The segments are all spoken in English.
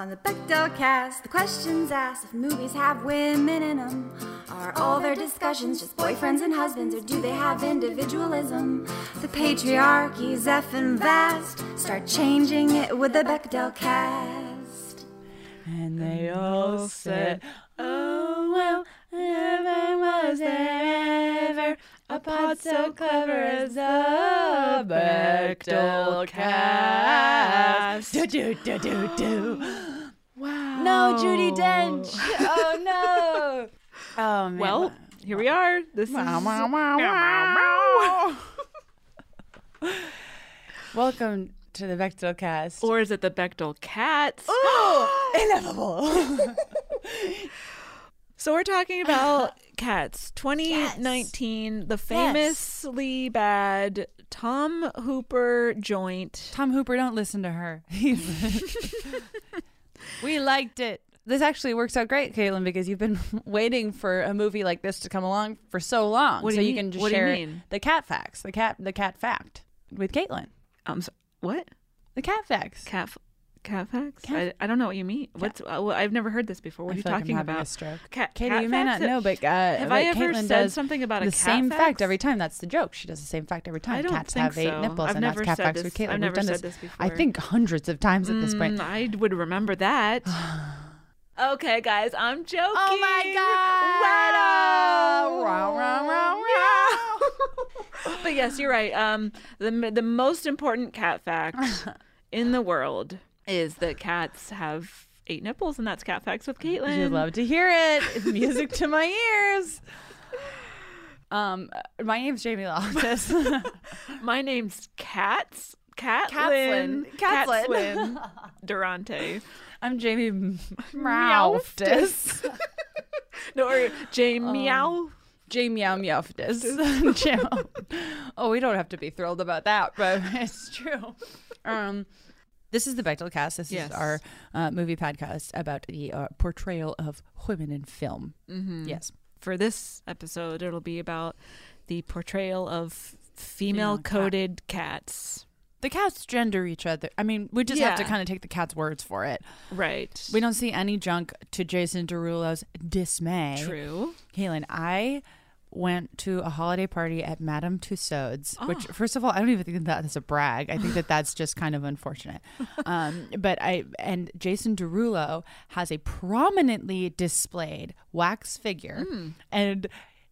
On the Bechdel cast, the questions asked if movies have women in them. Are all their discussions just boyfriends and husbands, or do they have individualism? The patriarchy's effing vast. Start changing it with the Bechdel cast. And they all said, Oh, well, never was there ever a pod so clever as the Bechdel cast. Do, do, do, do, do. Wow. No, Judi Dench. oh, no. Oh, man. Well, here we are. This is. Wow, wow, wow, wow. Welcome to the Bechdel cast. Or is it the Bechdel cats? Oh, ineffable. So we're talking about Cats 2019, the famously bad Tom Hooper joint. Tom Hooper, don't listen to her. we liked it. This actually works out great, Caitlin, because you've been waiting for a movie like this to come along for so long. What do so you you mean? can just What share mean? the cat facts, the cat, the cat fact with Caitlin. Um, so, what? The cat facts. Cat, f- cat I, I don't know what you mean. What's? Uh, well, I've never heard this before. What I are you like talking about? a stroke. Cat, Katie, cat you may not know, but uh, Have I ever Caitlin said something about a the cat same fact every time? That's the joke. She does the same fact every time. I don't Cats think have eight so. nipples, I've and never that's cat facts with Caitlin. I've We've never done said this, this I think hundreds of times at this point. Mm, I would remember that. okay, guys, I'm joking. Oh my God! Wow, wow, wow, wow. but yes, you're right. Um, the the most important cat fact in the world is that cats have eight nipples, and that's cat facts with Caitlin. You'd love to hear it. It's music to my ears. Um, my name's Jamie Loftus. My name's Cats. Catlin. Catlin. Catlin. Durante. I'm Jamie Meowftus. No, or J Um, Meow. J Meow Meowftus. oh, we don't have to be thrilled about that, but it's true. Um, this is the Bechdel cast. This Yes. is our uh, movie podcast about the uh, portrayal of women in film. Mm-hmm. Yes. For this episode, it'll be about the portrayal of Female coded cats. The cats gender each other. I mean, we just have to kind of take the cat's words for it. Right. We don't see any junk to Jason Derulo's dismay. True. Caitlin, I went to a holiday party at Madame Tussauds, which, Oh. first of all, I don't even think that that's a brag. I think that that's just kind of unfortunate. Um, but I, and Jason Derulo has a prominently displayed wax figure, Hmm. and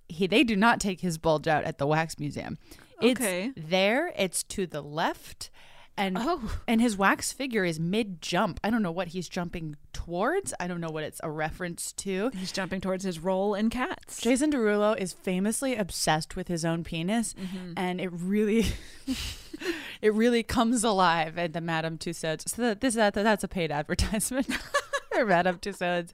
he, they do not take his bulge out at the wax museum. It's Okay. there, it's to the left. And Oh. and his wax figure is mid jump. I don't know what he's jumping towards. I don't know what it's a reference to. He's jumping towards his role in Cats. Jason Derulo is famously obsessed with his own penis, Mm-hmm. and it really, it really comes alive at the Madame Tussauds. So that, this that, that's a paid advertisement for Madame Tussauds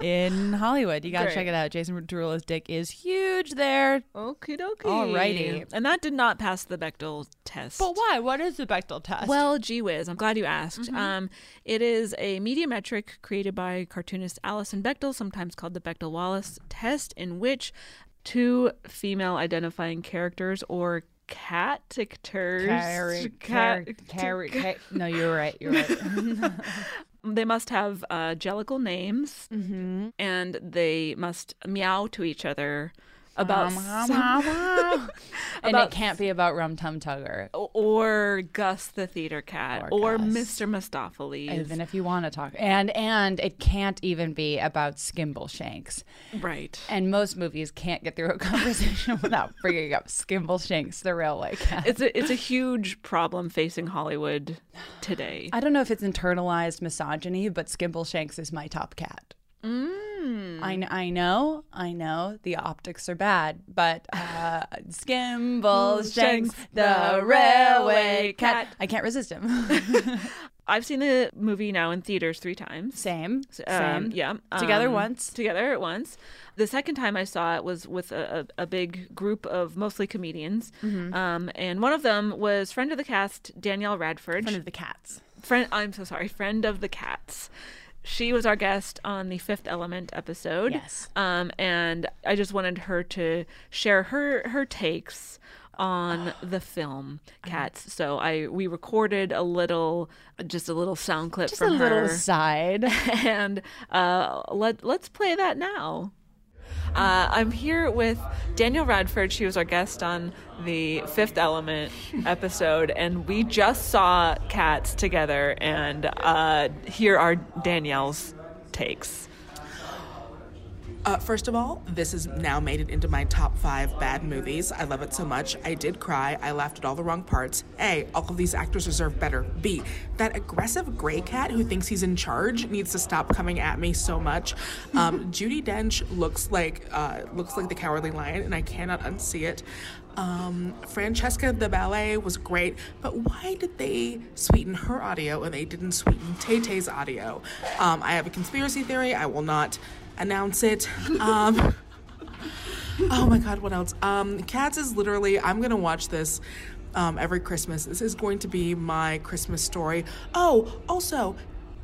in Hollywood. You gotta check it out. Jason Derulo's dick is huge there. Okie dokie. Alrighty. And that did not pass the Bechdel test. But why? What is the Bechdel test? Well, gee whiz, I'm glad you asked. Um, it is a media metric created by cartoonist Alison Bechdel, sometimes called the Bechdel Wallace test, in which two female identifying characters or catecters. Carry, carry, carry, carry. No, you're right. You're right. They must have uh, jellicle names, mm-hmm. and they must meow to each other about some- and about it can't be about Rum Tum Tugger. or Gus the theater cat Or or. Mr. Mistoffelees. Even if you want to talk, and and it can't even be about Skimbleshanks. right. And most movies can't get through a conversation without bringing up Skimbleshanks, the railway cat. It's a it's a huge problem facing Hollywood today. I don't know if it's internalized misogyny, but Skimbleshanks is my top cat. Mm. I, I know, I know the optics are bad, but uh, Skimble Shanks, the railway cat. I can't resist him. I've seen the movie now in theaters three times. Same, Um, same. yeah. Together um, once. Together at once. The second time I saw it was with a, a, a big group of mostly comedians. Mm-hmm. Um, and one of them was friend of the cast, Danielle Radford. Friend of the cats. friend I'm so sorry, friend of the cats. She was our guest on the Fifth Element episode. Yes. Um, and I just wanted her to share her her takes on the film Cats. So I we recorded a little just a little sound clip Just from a little her side. and uh, let let's play that now. Uh, I'm here with Danielle Radford. She was our guest on the Fifth Element episode, and we just saw Cats together. And uh, here are Danielle's takes. Uh, first of all, this has now made it into my top five bad movies. I love it so much. I did cry. I laughed at all the wrong parts. A, all of these actors deserve better. B, that aggressive gray cat who thinks he's in charge needs to stop coming at me so much. Um, Judi Dench looks like uh, looks like the Cowardly Lion, and I cannot unsee it. Um, Francesca the ballet was great, but why did they sweeten her audio and they didn't sweeten Tay Tay's audio? Um, I have a conspiracy theory. I will not announce it. Um, oh my god, what else? Um, Cats is literally. I'm gonna watch this. Um, every Christmas. This is going to be my Christmas story. Oh, also,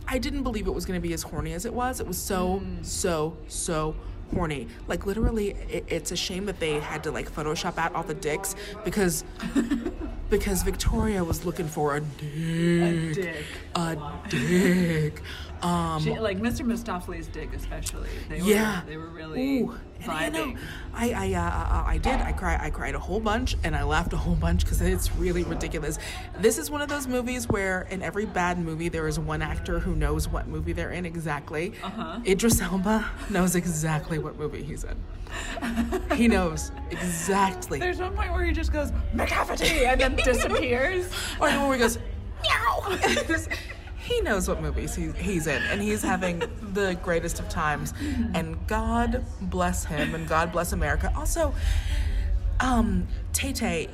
I didn't believe it was going to be as horny as it was. It was so, so, so horny. Like literally, it, it's a shame that they had to like Photoshop out all the dicks because because Victoria was looking for a dick, a dick, a dick. Um, like Mr. Mistoffelees' dick, especially. They yeah, they were really Ooh. I know. I I uh, uh, I did. I cried. I cried a whole bunch, and I laughed a whole bunch because it's really ridiculous. This is one of those movies where, in every bad movie, there is one actor who knows what movie they're in exactly. Uh-huh. Idris Elba knows exactly what movie he's in. he knows exactly. There's one point where he just goes McCafferty and then disappears. or the one where he goes meow. he knows what movies he, he's in, and he's having the greatest of times. And God bless him, and God bless America. Also, um, Tay Tay,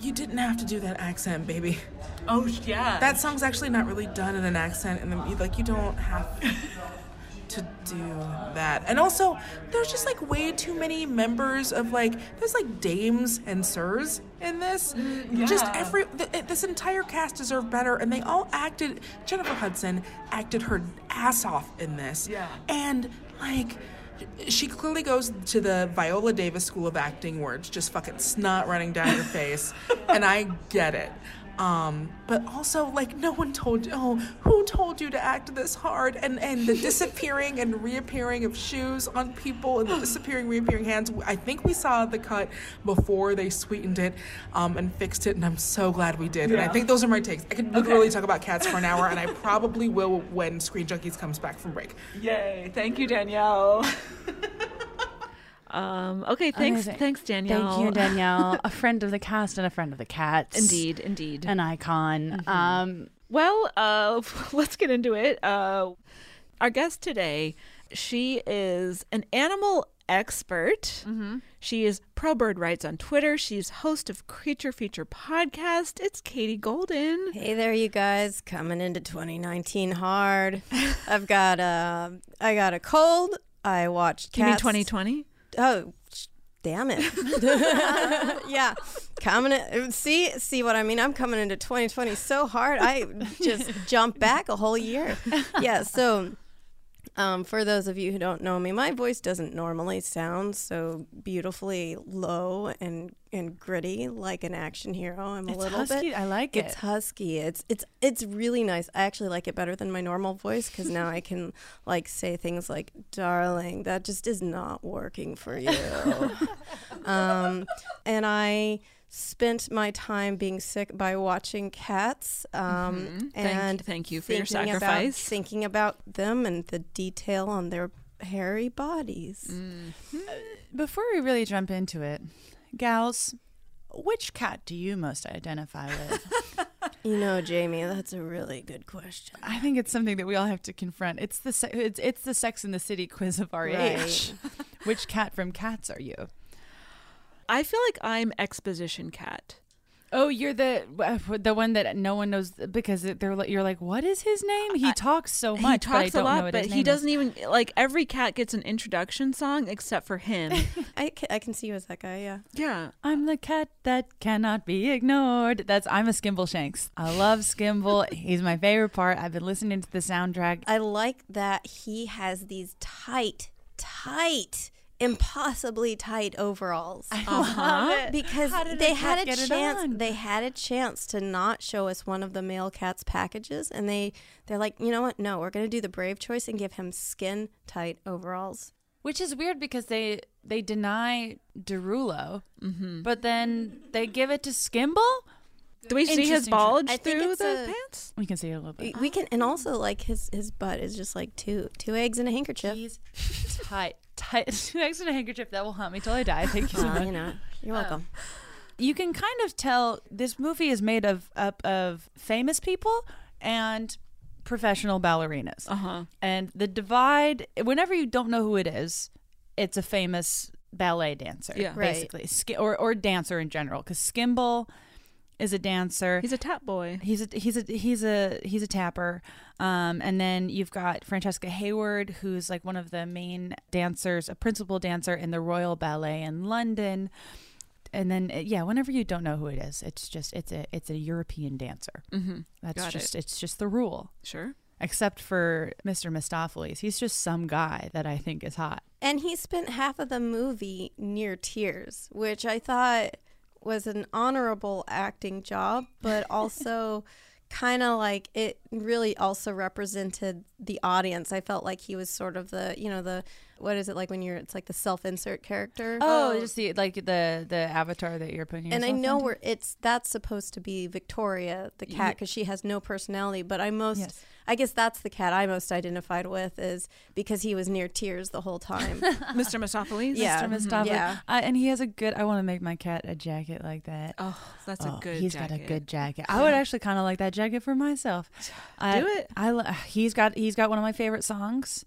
you didn't have to do that accent, baby. Oh yeah. That song's actually not really done in an accent, and then, like you don't have to do that. And also, there's just like way too many members of like there's like dames and sirs in this. Just every th- this entire cast deserved better, and they all acted. Jennifer Hudson acted her ass off in this. Yeah. And like. She clearly goes to the Viola Davis School of Acting where it's just fucking snot running down your face. and I get it. Um, but also, like, no one told you, oh, who told you to act this hard? And, and the disappearing and reappearing of shoes on people and the disappearing, reappearing hands. I think we saw the cut before they sweetened it um, and fixed it, and I'm so glad we did. And I think those are my takes. I could literally talk about cats for an hour, and I probably will when Screen Junkies comes back from break. Yay! Thank you, Danielle. um. Okay. Thanks. Amazing. Thanks, Danielle. Thank you, Danielle. a friend of the cast and a friend of the cats. Indeed. Indeed. An icon. Um, Well, uh, let's get into it. Uh, our guest today, she is an animal expert. She is pro bird rights on Twitter. She's host of Creature Feature podcast. It's Katie Goldin. Hey there, you guys! Coming into 2019 hard. I've got a, I got a cold. I watched You mean 2020? Oh, damn it! yeah, coming. In, see, see what I mean? I'm coming into 2020 so hard. I just jumped back a whole year. Yeah, so Um, for those of you who don't know me, my voice doesn't normally sound so beautifully low and, and gritty like an action hero. I'm a It's little husky. bit. I like It's it. husky. It's it's it's really nice. I actually like it better than my normal voice because now I can like say things like "darling." That just is not working for you. um, and I spent my time being sick by watching cats um, Mhm. Thank- and thank you for your thinking about- sacrifice. thinking about them and the detail on their hairy bodies. Mm. Before we really jump into it, gals, which cat do you most identify with? You know, Jamie, that's a really good question. I think it's something that we all have to confront. It's the se- it's, it's the Sex in the City quiz of our age. which cat from Cats are you? I feel like I'm exposition cat. Oh, you're the uh, the one that no one knows because they're like you're like, what is his name? He talks so much, he but I talks don't a lot, know what but he doesn't is. even like every cat gets an introduction song except for him. I can, I can see you as that guy, yeah. yeah. I'm the cat that cannot be ignored. That's I'm a Skimbleshanks. I love Skimble. He's my favorite part. I've been listening to the soundtrack. I like that he has these tight, tight, impossibly tight overalls. love it. Because they had a chance. They had a chance to not show us one of the male cat's packages, and they they're like, you know what? No, we're gonna do the brave choice and give him skin tight overalls. Which is weird because they they deny Derulo, Mm-hmm. but then they give it to Skimble. Do we see his bulge through the a- pants? We can see a little bit. We, we can, and also like his his butt is just like two two eggs in a handkerchief. He's tight, tight. Two eggs in a handkerchief that will haunt me till I die. Thank you so Uh, much. you know, you're welcome. you can kind of tell this movie is made of up of famous people and professional ballerinas. Uh-huh. And the divide, whenever you don't know who it is, it's a famous ballet dancer, Yeah. Right. basically, or or dancer in general. Because Skimble is a dancer. He's a tap boy. He's a he's a he's a he's a tapper, um, and then you've got Francesca Hayward, who's like one of the main dancers, a principal dancer in the Royal Ballet in London. And then uh, yeah, whenever you don't know who it is, it's just it's a it's a European dancer. Mm-hmm. That's Got just it. it's just the rule. Sure. Except for Mr. Mistoffelees, he's just some guy that I think is hot. And he spent half of the movie near tears, which I thought was an honorable acting job, but also kind of like it really also represented the audience. I felt like he was sort of the, you know, the what is it like when you're it's like the self-insert character. Oh, oh. just the like the the avatar that you're putting. and I know into? where it's that's supposed to be Victoria the cat because she has no personality. But I most, Yes. I guess that's the cat I most identified with is because he was near tears the whole time. Mr. Mistoffelees? Yeah. Mr. Mhm. Mistoffelees. Yeah. Uh, and he has a good. I want to make my cat a jacket like that. Oh, that's a Oh, good He's jacket. got a good jacket. I would actually kind of like that jacket for myself. I, Do it. I. lo- He's got. He's got one of my favorite songs.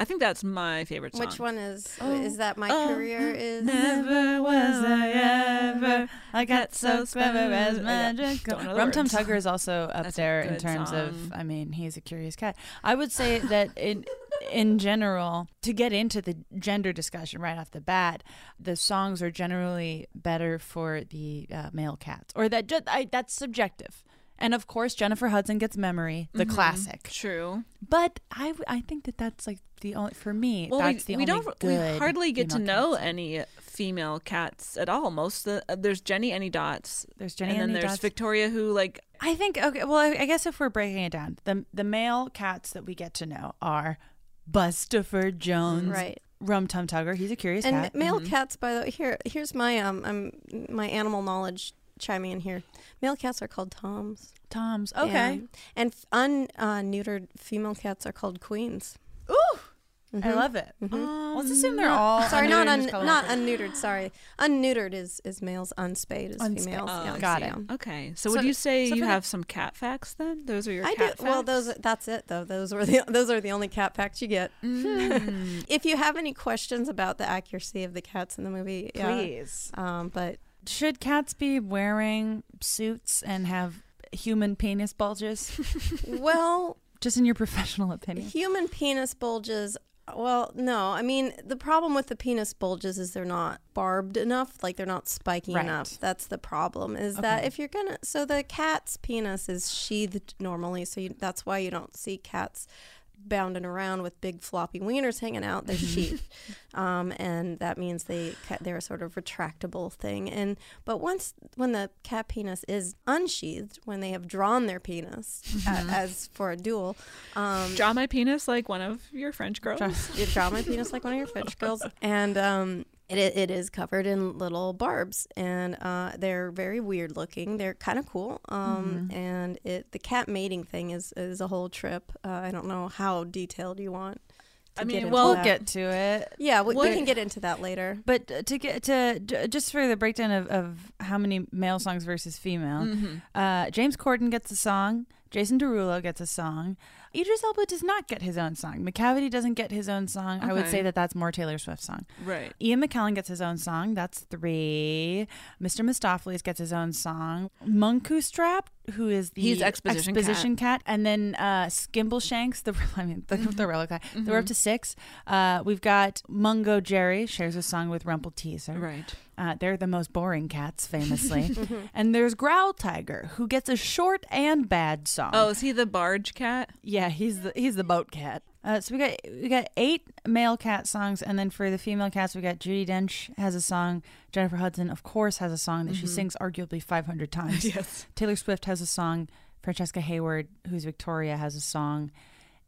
I think that's my favorite song. Which one is is that? My oh, career is Never was I ever. I got so clever as smooth. magic. Don't know the Rum Tum. Tugger is also up That's there in good terms of. I mean, he's a curious cat. I would say that in in general, to get into the gender discussion right off the bat, the songs are generally better for the uh, male cats, or that ju- I, that's subjective. And of course, Jennifer Hudson gets "Memory," the Mhm. classic. True. But I, I think that that's like the only for me. Well, that's we, the we only don't good we hardly get to female know cats. any female cats at all. Most of the, uh, there's Jennyanydots. There's Jenny and then Any there's Dots. Victoria who like I think okay. Well, I, I guess if we're breaking it down, the the male cats that we get to know are Bustopher Jones, Right. Rum Tum Tugger. He's a curious and cat. male Mm-hmm. cats. By the way, here here's my um um my animal knowledge chiming in here. Male cats are called toms. Toms. Okay. Yeah. and unneutered uh, female cats are called queens. Ooh, I love it. Mhm. Let's assume they're all Sorry, not un- not unneutered. Sorry, unneutered is is males. Unspayed is Unspayed. females. Oh, yeah, got so, it. yeah. okay. So, So- would you say so you for the- have some cat facts then? Those are your I do. cat Well, those that's it though. Those were the those are the only cat facts you get. Mm. if you have any questions about the accuracy of the cats in the movie, yeah. Please. Um, but Should cats be wearing suits and have human penis bulges? well, Just in your professional opinion. human penis bulges. Well, no. I mean, the problem with the penis bulges is they're not barbed enough, like they're not spiky Right. enough. That's the problem. Is that if you're gonna, so the cat's penis is sheathed normally, so you, that's why you don't see cats bounding around with big floppy wieners hanging out, they're sheathed, um, and that means they they're a sort of retractable thing. And but once when the cat penis is unsheathed, when they have drawn their penis a- as for a duel, um, Draw my penis like one of your French girls. you draw my penis like one of your French girls, and um, it, it is covered in little barbs, and uh, they're very weird looking. They're kind of cool, um, and it the cat mating thing is is a whole trip. Uh, I don't know how detailed you want. To I get mean, into we'll that. get to it. Yeah, we, we What- can get into that later. But uh, to get to just for the breakdown of, of how many male songs versus female, Mhm. uh, James Corden gets a song. Jason Derulo gets a song. Idris Elba does not get his own song. Macavity doesn't get his own song. I would say that that's more Taylor Swift's song. Right. Ian McKellen gets his own song. That's three. Mr. Mistoffelees gets his own song. Munkustrap, who is the He's Exposition Exposition cat. and then uh, Skimbleshanks, the I mean the, the relic guy. We're up to six. Uh, we've got Mungojerrie shares a song with Rumpleteazer. Right. Uh, they're the most boring cats, famously. and there's Growltiger, who gets a short and bad song. Oh, is he the barge cat? Yeah, he's the he's the boat cat. Uh, so we got we got eight male cat songs, and then for the female cats, we got Judi Dench has a song. Jennifer Hudson, of course, has a song that she sings arguably 500 times. Yes. Taylor Swift has a song. Francesca Hayward, who's Victoria, has a song.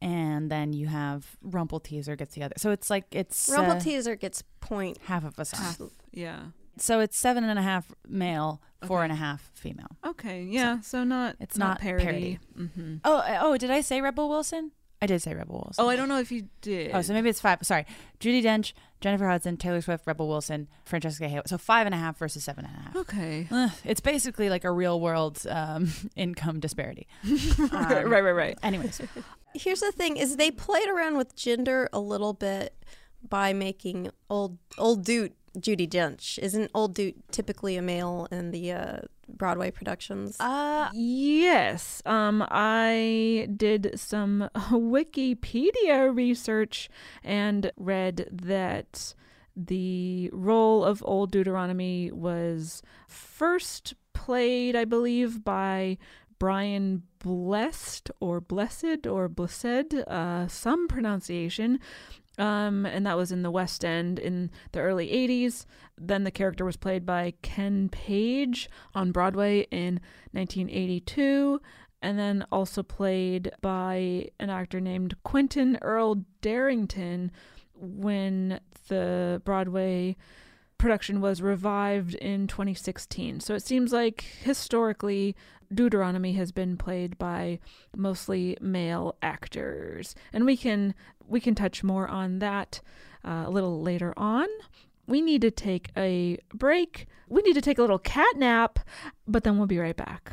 And then you have Rumpleteazer gets the other. So it's like it's Rumple uh, Teaser gets point. half of a song. Yeah. So it's seven and a half male, four Okay. and a half female. Okay. Yeah. So, not It's not, not parody. parody. hmm Oh, oh, did I say Rebel Wilson? I did say Rebel Wilson. Oh, I don't know if you did. Oh, so maybe it's five. Sorry, Judi Dench, Jennifer Hudson, Taylor Swift, Rebel Wilson, Francesca Hayward. So five and a half versus seven and a half. Okay. Ugh, it's basically like a real world um, income disparity. right, right, right, right. Anyways, Here's the thing: is they played around with gender a little bit by making old old dude Judi Dench. Isn't old dude typically a male in the uh, Broadway productions? uh, Yes. Um, I did some Wikipedia research and read that the role of Old Deuteronomy was first played, I believe, by Brian Blessed or Blessed or Blessed, uh, some pronunciation. Um, and that was in the West End in the early 80s. Then the character was played by Ken Page on Broadway in 1982, and then also played by an actor named Quentin Earl Darrington when the Broadway production was revived in 2016. So it seems like historically Deuteronomy has been played by mostly male actors. And we can we can touch more on that uh, a little later on. We need to take a break. We need to take a little cat nap, but then we'll be right back.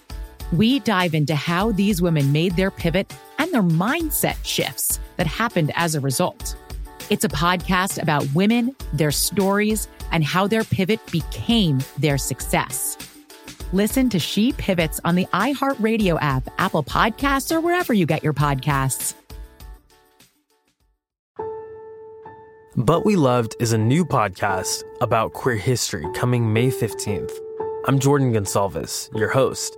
We dive into how these women made their pivot and their mindset shifts that happened as a result. It's a podcast about women, their stories, and how their pivot became their success. Listen to She Pivots on the iHeartRadio app, Apple Podcasts, or wherever you get your podcasts. But We Loved is a new podcast about queer history coming May 15th. I'm Jordan Gonsalves, your host.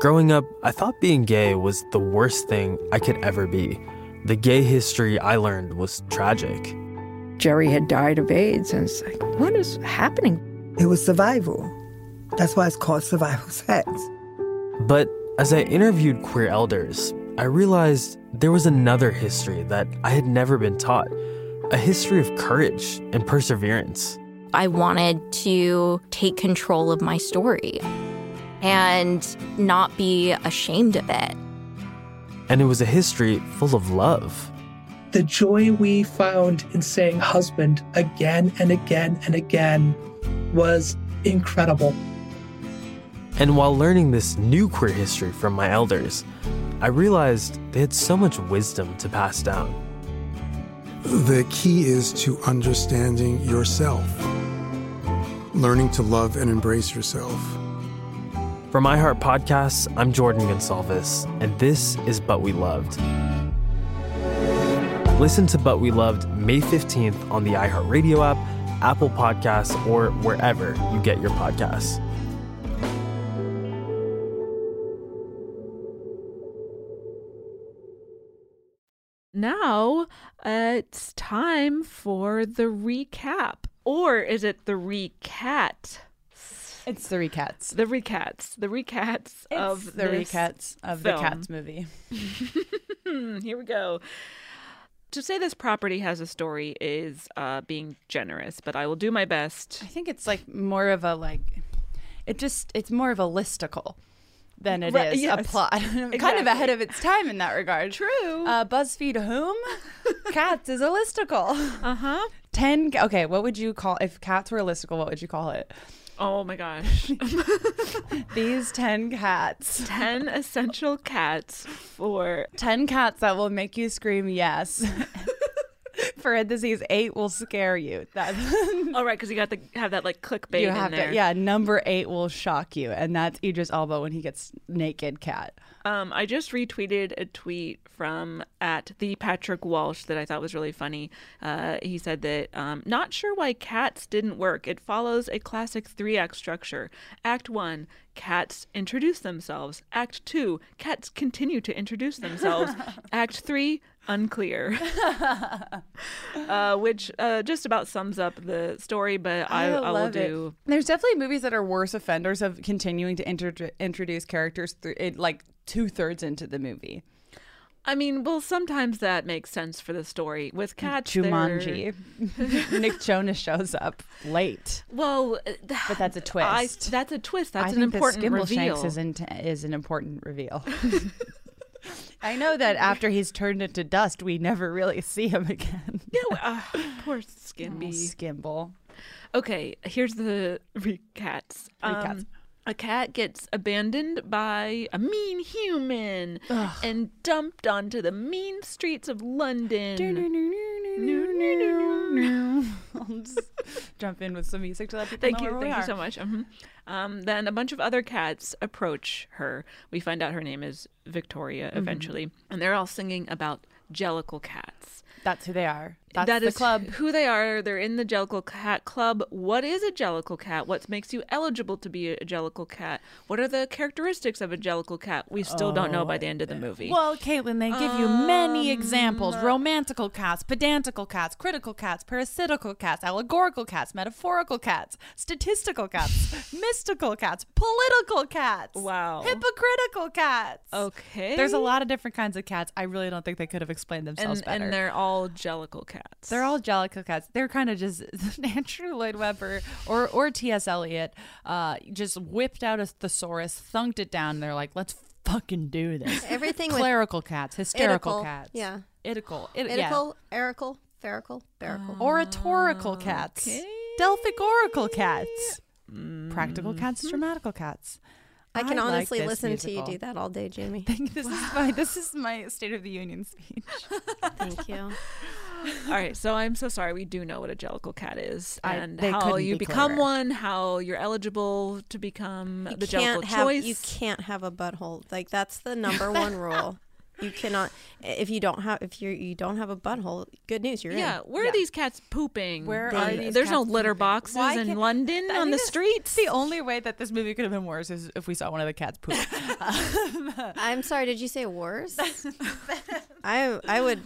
Growing up, I thought being gay was the worst thing I could ever be. The gay history I learned was tragic. Jerry had died of AIDS, and it's like, what is happening? It was survival. That's why it's called survival sex. But as I interviewed queer elders, I realized there was another history that I had never been taught a history of courage and perseverance. I wanted to take control of my story and not be ashamed of it. And it was a history full of love. The joy we found in saying husband again and again and again was incredible. And while learning this new queer history from my elders, I realized they had so much wisdom to pass down. The key is to understanding yourself, learning to love and embrace yourself. For iHeart Podcasts, I'm Jordan Gonsalves, and this is But We Loved. Listen to But We Loved May 15th on the iHeartRadio app, Apple Podcasts, or wherever you get your podcasts. Now uh, it's time for the recap. Or is it the recat? It's the recats. The recats. The recats It's of the recats of film. the Cats movie. Here we go. To say this property has a story is uh, being generous, but I will do my best. I think it's like more of a like, it just it's more of a listicle than it is Right, a yes, plot. kind of ahead of its time in that regard. True. Uh, BuzzFeed whom? Cats is a listicle. Uh huh. Ten. Okay, what would you call if cats were a listicle? What would you call it? Oh my gosh. These ten cats. 10 essential cats for Ten cats that will make you scream yes. Parentheses eight will scare you. That All oh, right, because you got to have that like clickbait you in have there. to. Yeah, number eight will shock you, and that's Idris Elba when he gets naked cat. Um, I just retweeted a tweet from at the Patrick Walsh that I thought was really funny. Uh, he said that um, not sure why cats didn't work. It follows a classic three act structure. Act one, cats introduce themselves. Act two, cats continue to introduce themselves. Act three, unclear. uh, which uh, just about sums up the story, but I, I, will love it. There's definitely movies that are worse offenders of continuing to inter- introduce characters through it, like two thirds into the movie. I mean, well, sometimes that makes sense for the story. With cats, Jumanji. Nick Jonas shows up late, Well, uh, but that's a twist. I, that's a twist. That's I an important reveal. Is, in- is an important reveal. I know that after he's turned into dust, we never really see him again. No, uh, poor Oh, Skimble. Okay, here's the recats. Recats. A cat gets abandoned by a mean human and dumped onto the mean streets of London. I'll just jump in with some music to let people Thank know you, where we thank you are. so much. Mhm. Um, then a bunch of other cats approach her. We find out her name is Victoria Mm-hmm. eventually, and they're all singing about Jellicle cats. That's who they are. That's That the is club. who they are. They're in the Jellicle Cat Club. What is a Jellicle Cat? What makes you eligible to be a Jellicle Cat? What are the characteristics of a Jellicle Cat? We still don't know by the end of the movie. Well, Caitlin, they give you many Um, examples romantical cats, pedantical cats, critical cats, parasitical cats, allegorical cats, metaphorical cats, statistical cats, mystical cats, political cats. Wow. Hypocritical cats. Okay. There's a lot of different kinds of cats. I really don't think they could have explained themselves and, better. and they're all Jellicle Cats. They're all Jellicle cats. They're kind of just Andrew Lloyd Webber or or T.S. Eliot uh, just whipped out a thesaurus, thunked it down. And they're like, let's fucking do this. Everything with clerical cats, hysterical Idical, cats, yeah. idical, it, Idical, erical, ferical, berical. yeah. oratorical cats, Delphic oracle cats, practical cats, dramatical cats. I can like honestly this listen to you do that all day, Jamie. this is my this is my State of the Union speech. Thank you. All right, so I'm so sorry. We do know what a Jellicle Cat is I- and they how couldn't you be become clearer. one, how you're eligible to become You the can't Jellicle have choice. you can't have a butthole. Like that's the number one rule. You cannot if you don't have if you you don't have a butthole. Good news, you're in. yeah, in. where are these cats pooping? Where They- are these There's no cats litter pooping? boxes Why in can't- London I on the think streets. The only way that this movie could have been worse is if we saw one of the cats poop. Um, I'm sorry. Did you say worse? I I would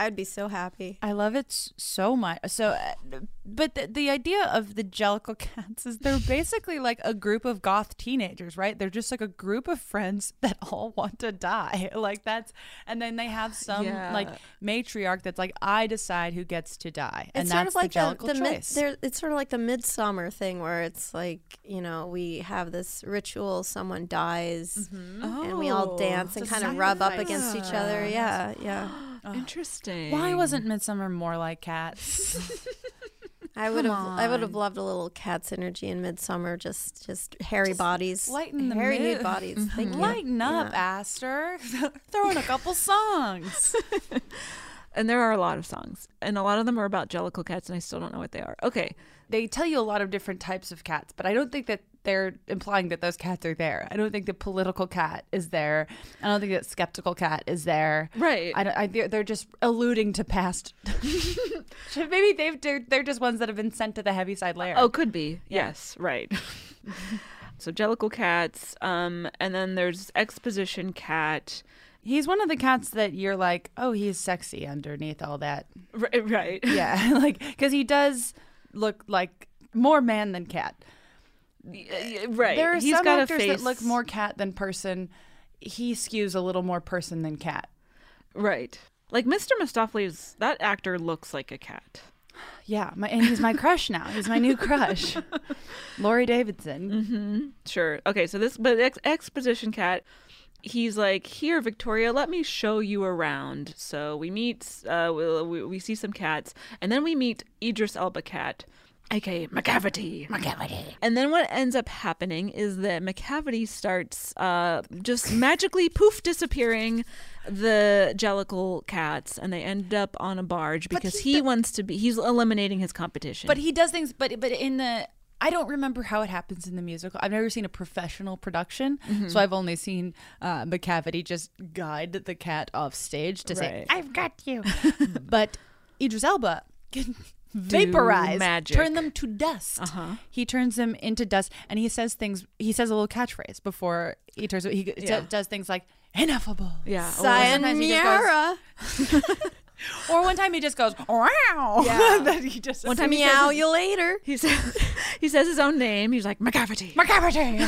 I'd be so happy. I love it so much. So, uh, but the, the idea of the Jellicle Cats is they're basically like a group of goth teenagers, right? They're just like a group of friends that all want to die. Like that's, and then they have some Yeah. like matriarch that's like, I decide who gets to die, and it's that's sort of like the Jellicle the, the choice. it's sort of like the midsummer thing where it's like you know we have this ritual someone dies and we all Oh, dance and kind of rub up against each other yeah yeah Interesting. Why wasn't Midsummer more like cats? I would have Come I would have loved a little cats energy in midsummer just just hairy bodies lighten the hairy mood. nude bodies thank you Lighten up, Yeah. Aster. Throw in a couple songs. And there are a lot of songs, and a lot of them are about Jellicle cats, and I still don't know what they are. Okay, they tell you a lot of different types of cats, but I don't think that they're implying that those cats are there. I don't think the political cat is there. I don't think that skeptical cat is there. Right. I, I they're, they're just alluding to past. Maybe they've they're, they're just ones that have been sent to the Heaviside Layer. Oh, could be. Yeah. Yes, right. so Jellicle cats, um, and then there's Exposition cat. He's one of the cats that you're like, oh, he's sexy underneath all that. Right. right. Yeah, like because he does look like more man than cat. Right. There are He's some got a actors that look more cat than person. He skews a little more person than cat. Right. Like Mr. Mistoffelees, that actor looks like a cat. Yeah, my, and he's my crush now. He's my new crush, Laurie Davidson. Mm-hmm. Sure. Okay, so this, but ex- Exposition Cat, he's like, here, Victoria, let me show you around. So we meet, uh, we, we see some cats, and then we meet Idris Elba Cat, aka Macavity. Macavity. And then what ends up happening is that Macavity starts uh, just magically poof disappearing the Jellicle cats, and they end up on a barge because he wants to be. He's eliminating his competition. But he does things. But but in the I don't remember how it happens in the musical. I've never seen a professional production, Mhm. so I've only seen uh, Macavity just guide the cat off stage to say, Right. "I've got you." but Idris Elba can vaporize, magic. turn them to dust. Uh-huh. He turns them into dust, and he says things. He says a little catchphrase before he turns. He d- does things like ineffable. Yeah. Or sometimes he just goes- or one time he just goes, "Wow!" Yeah. He just One time he meow says- you later He says he says his own name. He's like Macavity. Macavity.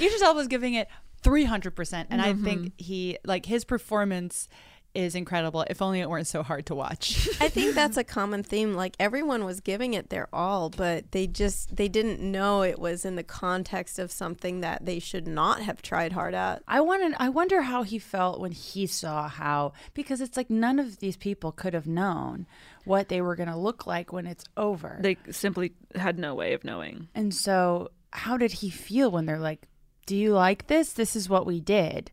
Idris Elba's giving it 300%. And I Mhm. think he, like, his performance is incredible. If only it weren't so hard to watch. I think that's a common theme. Like everyone was giving it their all, but they just they didn't know it was in the context of something that they should not have tried hard at. I wanted, I wonder how he felt when he saw how, because it's like none of these people could have known what they were going to look like when it's over. They simply had no way of knowing. And so, how did he feel when they're like, Do you like this? This is what we did.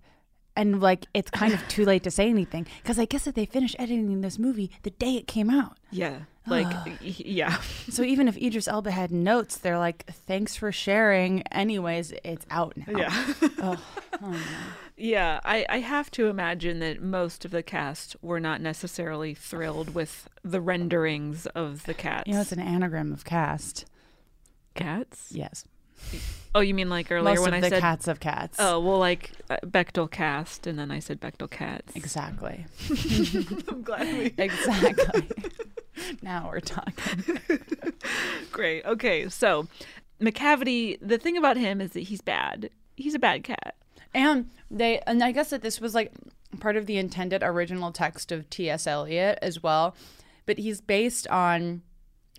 And like, it's kind of too late to say anything because I guess that they finished editing this movie the day it came out. Yeah. Like yeah. So even if Idris Elba had notes, they're like, "Thanks for sharing." Anyways, it's out now. Yeah. oh, oh no. Yeah, I, I have to imagine that most of the cast were not necessarily thrilled with the renderings of the cats. You know, it's an anagram of cast. Cats? Yes. Oh, you mean like earlier Most when of I the said cats of cats. Oh, well, like uh, Bechdel cast, and then I said Bechdel cats. Exactly. I'm glad we exactly. now we're talking. Great. Okay, so Macavity. The thing about him is that he's bad. He's a bad cat. And they, and I guess that this was like part of the intended original text of T.S. Eliot as well, but he's based on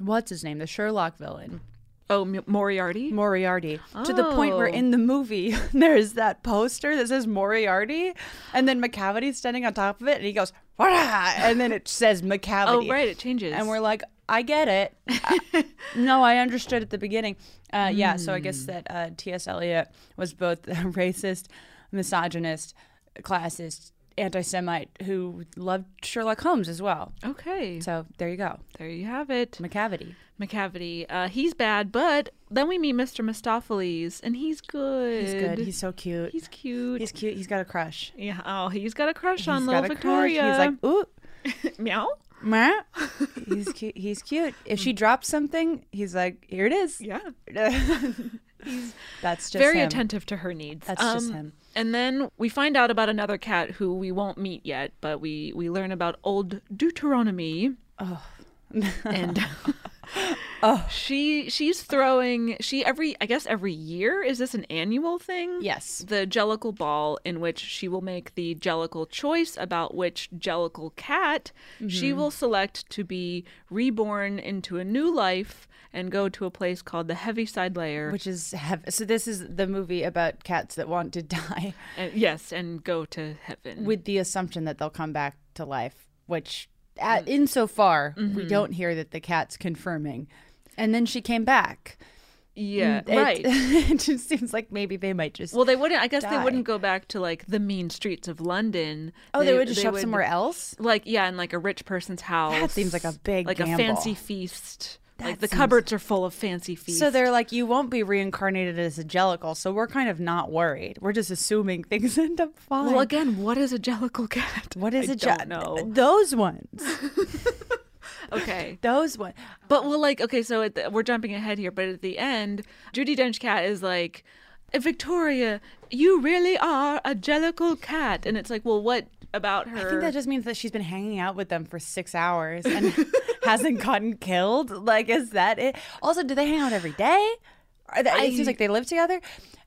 what's his name, the Sherlock villain. Oh, M- Moriarty. Moriarty. To the point where Oh. in the movie there's that poster that says Moriarty, and then Macavity's standing on top of it, and he goes, and then it says Macavity. Oh, right, it changes. And we're like, I get it. I- no, I understood at the beginning. Uh, Yeah, so I guess that uh, T.S. Eliot was both racist, misogynist, classist, anti Semite who loved Sherlock Holmes as well. Okay. So there you go. There you have it. Macavity. Macavity. Uh, he's bad, but then we meet Mr. Mistoffelees, and he's good. He's good. He's so cute. He's cute. He's cute. He's got a crush. Yeah. Oh, he's got a crush He's on little a crush. Victoria. He's like, ooh, meow. Meh. he's cute. He's cute. If she drops something, he's like, "Here it is." Yeah. He's That's just very him. attentive to her needs. That's just Um, him. And then we find out about another cat who we won't meet yet, but we we learn about old Deuteronomy. Oh. and oh, she she's throwing she every I guess every year is this an annual thing? Yes. The Jellicle Ball in which she will make the Jellicle choice about which Jellicle cat she Mhm. will select to be reborn into a new life and go to a place called the Heaviside Layer. Which is hev- so. This is the movie about cats that want to die. And, yes, and go to heaven. with the assumption that they'll come back to life, which at, insofar we Mhm. don't hear that the cat's confirming. And then she came back. Yeah, Mm, it- right. it just seems like maybe they might just Well, they wouldn't. I guess they wouldn't go back to like the mean streets of London. Oh, they would just show up somewhere else? Like yeah, in like a rich person's house. That seems like a big like a fancy feast. Like the seems- cupboards are full of fancy feast. So they're like, you won't be reincarnated as a Jellicle, so we're kind of not worried. We're just assuming things end up fine. Well, again, what is a Jellicle cat? What is I a don't Those ones. Okay. Those ones. But well, like okay, so at the, we're jumping ahead here, but at the end, Judi Dench cat is like, Victoria, you really are a Jellicle cat, and it's like, well, what about her? I think that just means that she's been hanging out with them for six hours and hasn't gotten killed. Like, is that it? Also, do they hang out every day? Are they, it seems like they live together.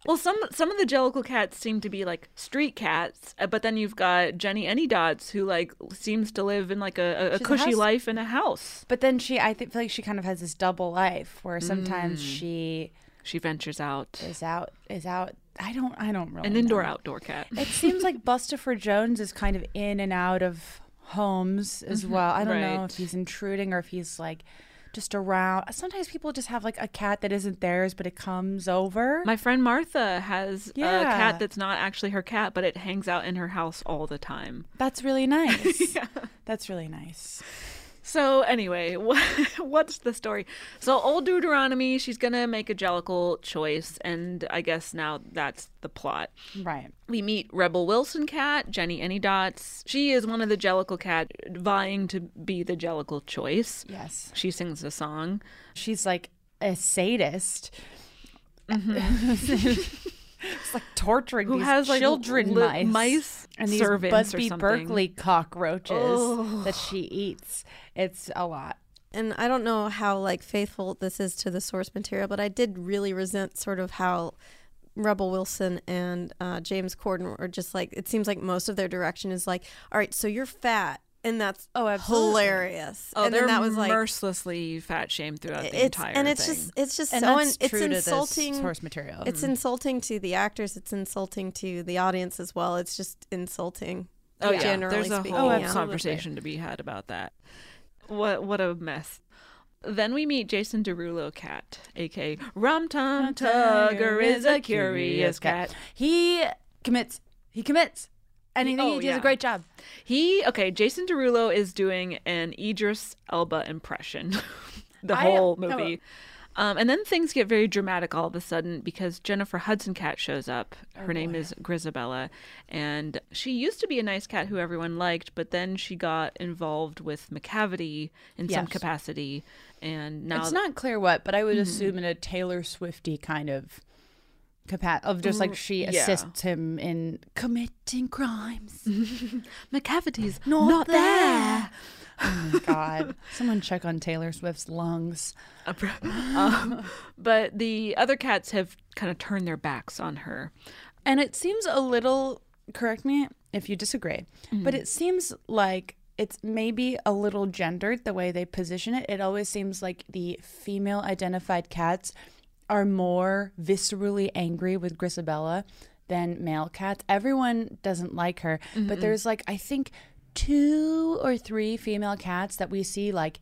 Well, some some of the Jellicle cats seem to be like street cats, uh, but then you've got Jennyanydots who like seems to live in like a, a, a She's a cushy life in a house. But then she, I think, feel like she kind of has this double life where sometimes Mm. she she ventures out, is out, is out. I don't, I don't really. An indoor know. outdoor cat. It seems like Bustopher Jones is kind of in and out of homes as Mhm, well. I don't know if he's intruding or if he's like just around. Sometimes people just have like a cat that isn't theirs, but it comes over. My friend Martha has a cat that's not actually her cat, but it hangs out in her house all the time. That's really nice. yeah. That's really nice. So anyway, what, what's the story? So old Deuteronomy, she's gonna make a Jellicle choice, and I guess now that's the plot. Right. We meet Rebel Wilson cat, Jennyanydots. She is one of the Jellicle cat vying to be the Jellicle choice. Yes. She sings a song. She's like a sadist. Mm-hmm. it's like torturing Who these has, like, children li- mice, mice and these servants or Busby something. Berkeley cockroaches Oh. that she eats. It's a lot. And I don't know how like faithful this is to the source material, but I did really resent sort of how Rebel Wilson and uh, James Corden are just like it seems like most of their direction is like, all right, so you're fat, and that's oh hilarious. Oh, and they're that was like mercilessly fat shamed throughout the entire and it's thing. just it's just And so that's in, it's true to the insulting source material. It's Mm. insulting to the actors. It's insulting to the audience as well. It's just insulting. Oh yeah, generally there's a speaking. whole yeah. conversation to be had about that. What what a mess. Then we meet Jason Derulo cat, aka Rum Tum Tugger is a curious cat. He commits. He commits. And I think Oh, he does yeah. a great job. He okay. Jason Derulo is doing an Idris Elba impression, the I- whole movie. Um, and then things get very dramatic all of a sudden because Jennifer Hudson Cat shows up. Oh, Her name is Grisabella, and she used to be a nice cat who everyone liked, but then she got involved with Macavity in some capacity, and now it's not clear what, but I would Mhm. assume in a Taylor Swifty kind of capa- of just like Mm, she yeah. assists him in committing crimes. Macavity's not, not there. oh my god! Someone check on Taylor Swift's lungs. um, but the other cats have kind of turned their backs on her. And it seems a little, correct me if you disagree, but Mhm. it seems like it's maybe a little gendered the way they position it. It always seems like the female identified cats are more viscerally angry with Grisabella than male cats. Everyone doesn't like her, but Mm-mm. there's like, I think, two or three female cats that we see like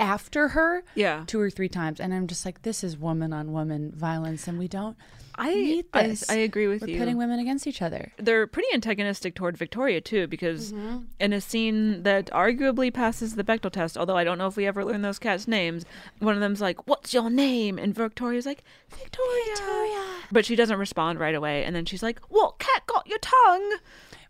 after her Yeah. two or three times and i'm just like this is woman on woman violence and we don't I I, this I agree with We're you. putting women against each other They're pretty antagonistic toward Victoria too, because Mhm. in a scene that arguably passes the Bechdel test, although I don't know if we ever learn those cats' names, one of them's like, "What's your name?" and Victoria's like, "Victoria." Victoria. But she doesn't respond right away, and then she's like, "What cat got your tongue?"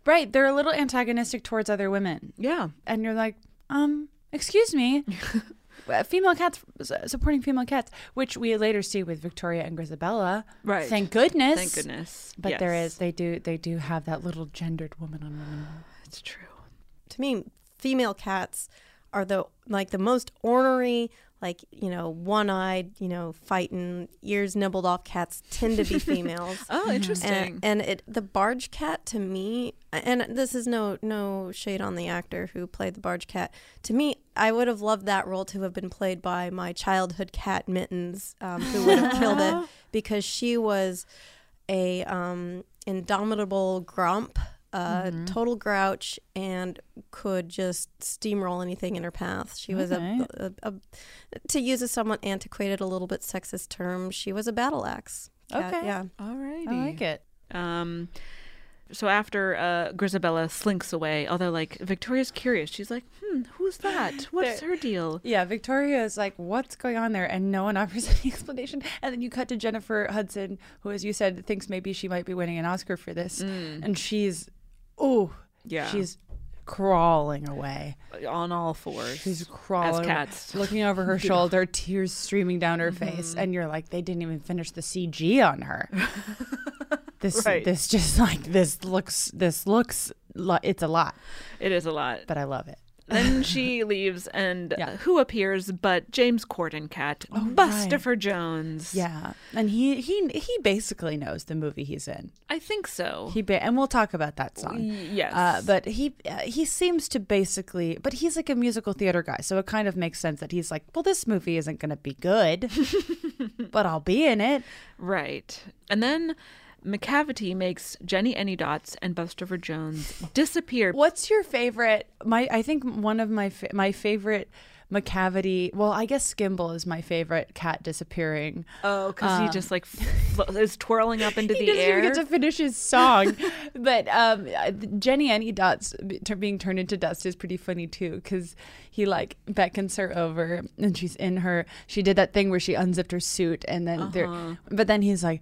right they're a little antagonistic towards other women Yeah. and you're like um excuse me Uh, female cats supporting female cats, which we later see with Victoria and Grisabella. Right. Thank goodness. Thank goodness. But there Yes. is they do they do have that little gendered woman on woman. It's true. To me, female cats are the like the most ornery, like you know, one-eyed, you know, fighting, ears nibbled off cats tend to be females. Oh, interesting. And, and it the barge cat to me, and this is no no shade on the actor who played the barge cat. To me, I would have loved that role to have been played by my childhood cat Mittens, um, who would have killed it because she was a um, indomitable grump, uh, Mhm. total grouch, and could just steamroll anything in her path. She was Okay. a, a, a, to use a somewhat antiquated, a little bit sexist term, she was a battle axe. cat, Okay. yeah. Alrighty. I like it. Um, so after uh, Grisabella slinks away, although like Victoria's curious, she's like, "Hmm, who's that? What's her deal?" Yeah, Victoria is like, what's going on there? And no one offers any explanation. And then you cut to Jennifer Hudson, who, as you said, thinks maybe she might be winning an Oscar for this. And she's, oh, Yeah. she's crawling away. On all fours, She's crawling, away, cats looking over her shoulder, tears streaming down her mm-hmm. face, and you're like, they didn't even finish the CG on her. this, Right. this just like this looks, this looks, it's a lot, It is a lot. but I love it. Then she leaves, and uh, who appears but James Corden cat, Oh, Bustopher Jones. Yeah, and he he he basically knows the movie he's in. I think so. He ba- and we'll talk about that song. Yes. uh, but he uh, he seems to basically, but he's like a musical theater guy, so it kind of makes sense that he's like, well, this movie isn't going to be good, but I'll be in it. Right. And then Macavity makes Jennyanydots and Bustopher Jones disappear. What's your favorite? My I think one of my fa- my favorite. Macavity. Well, I guess Skimble is my favorite cat disappearing. Oh, because he Um, just like is twirling up into he the doesn't air. get to finish his song. but um, Jennyanydots being turned into dust is pretty funny too, because he like beckons her over, and she's in her. She did that thing where she unzipped her suit, and then Uh-huh. there. But then he's like.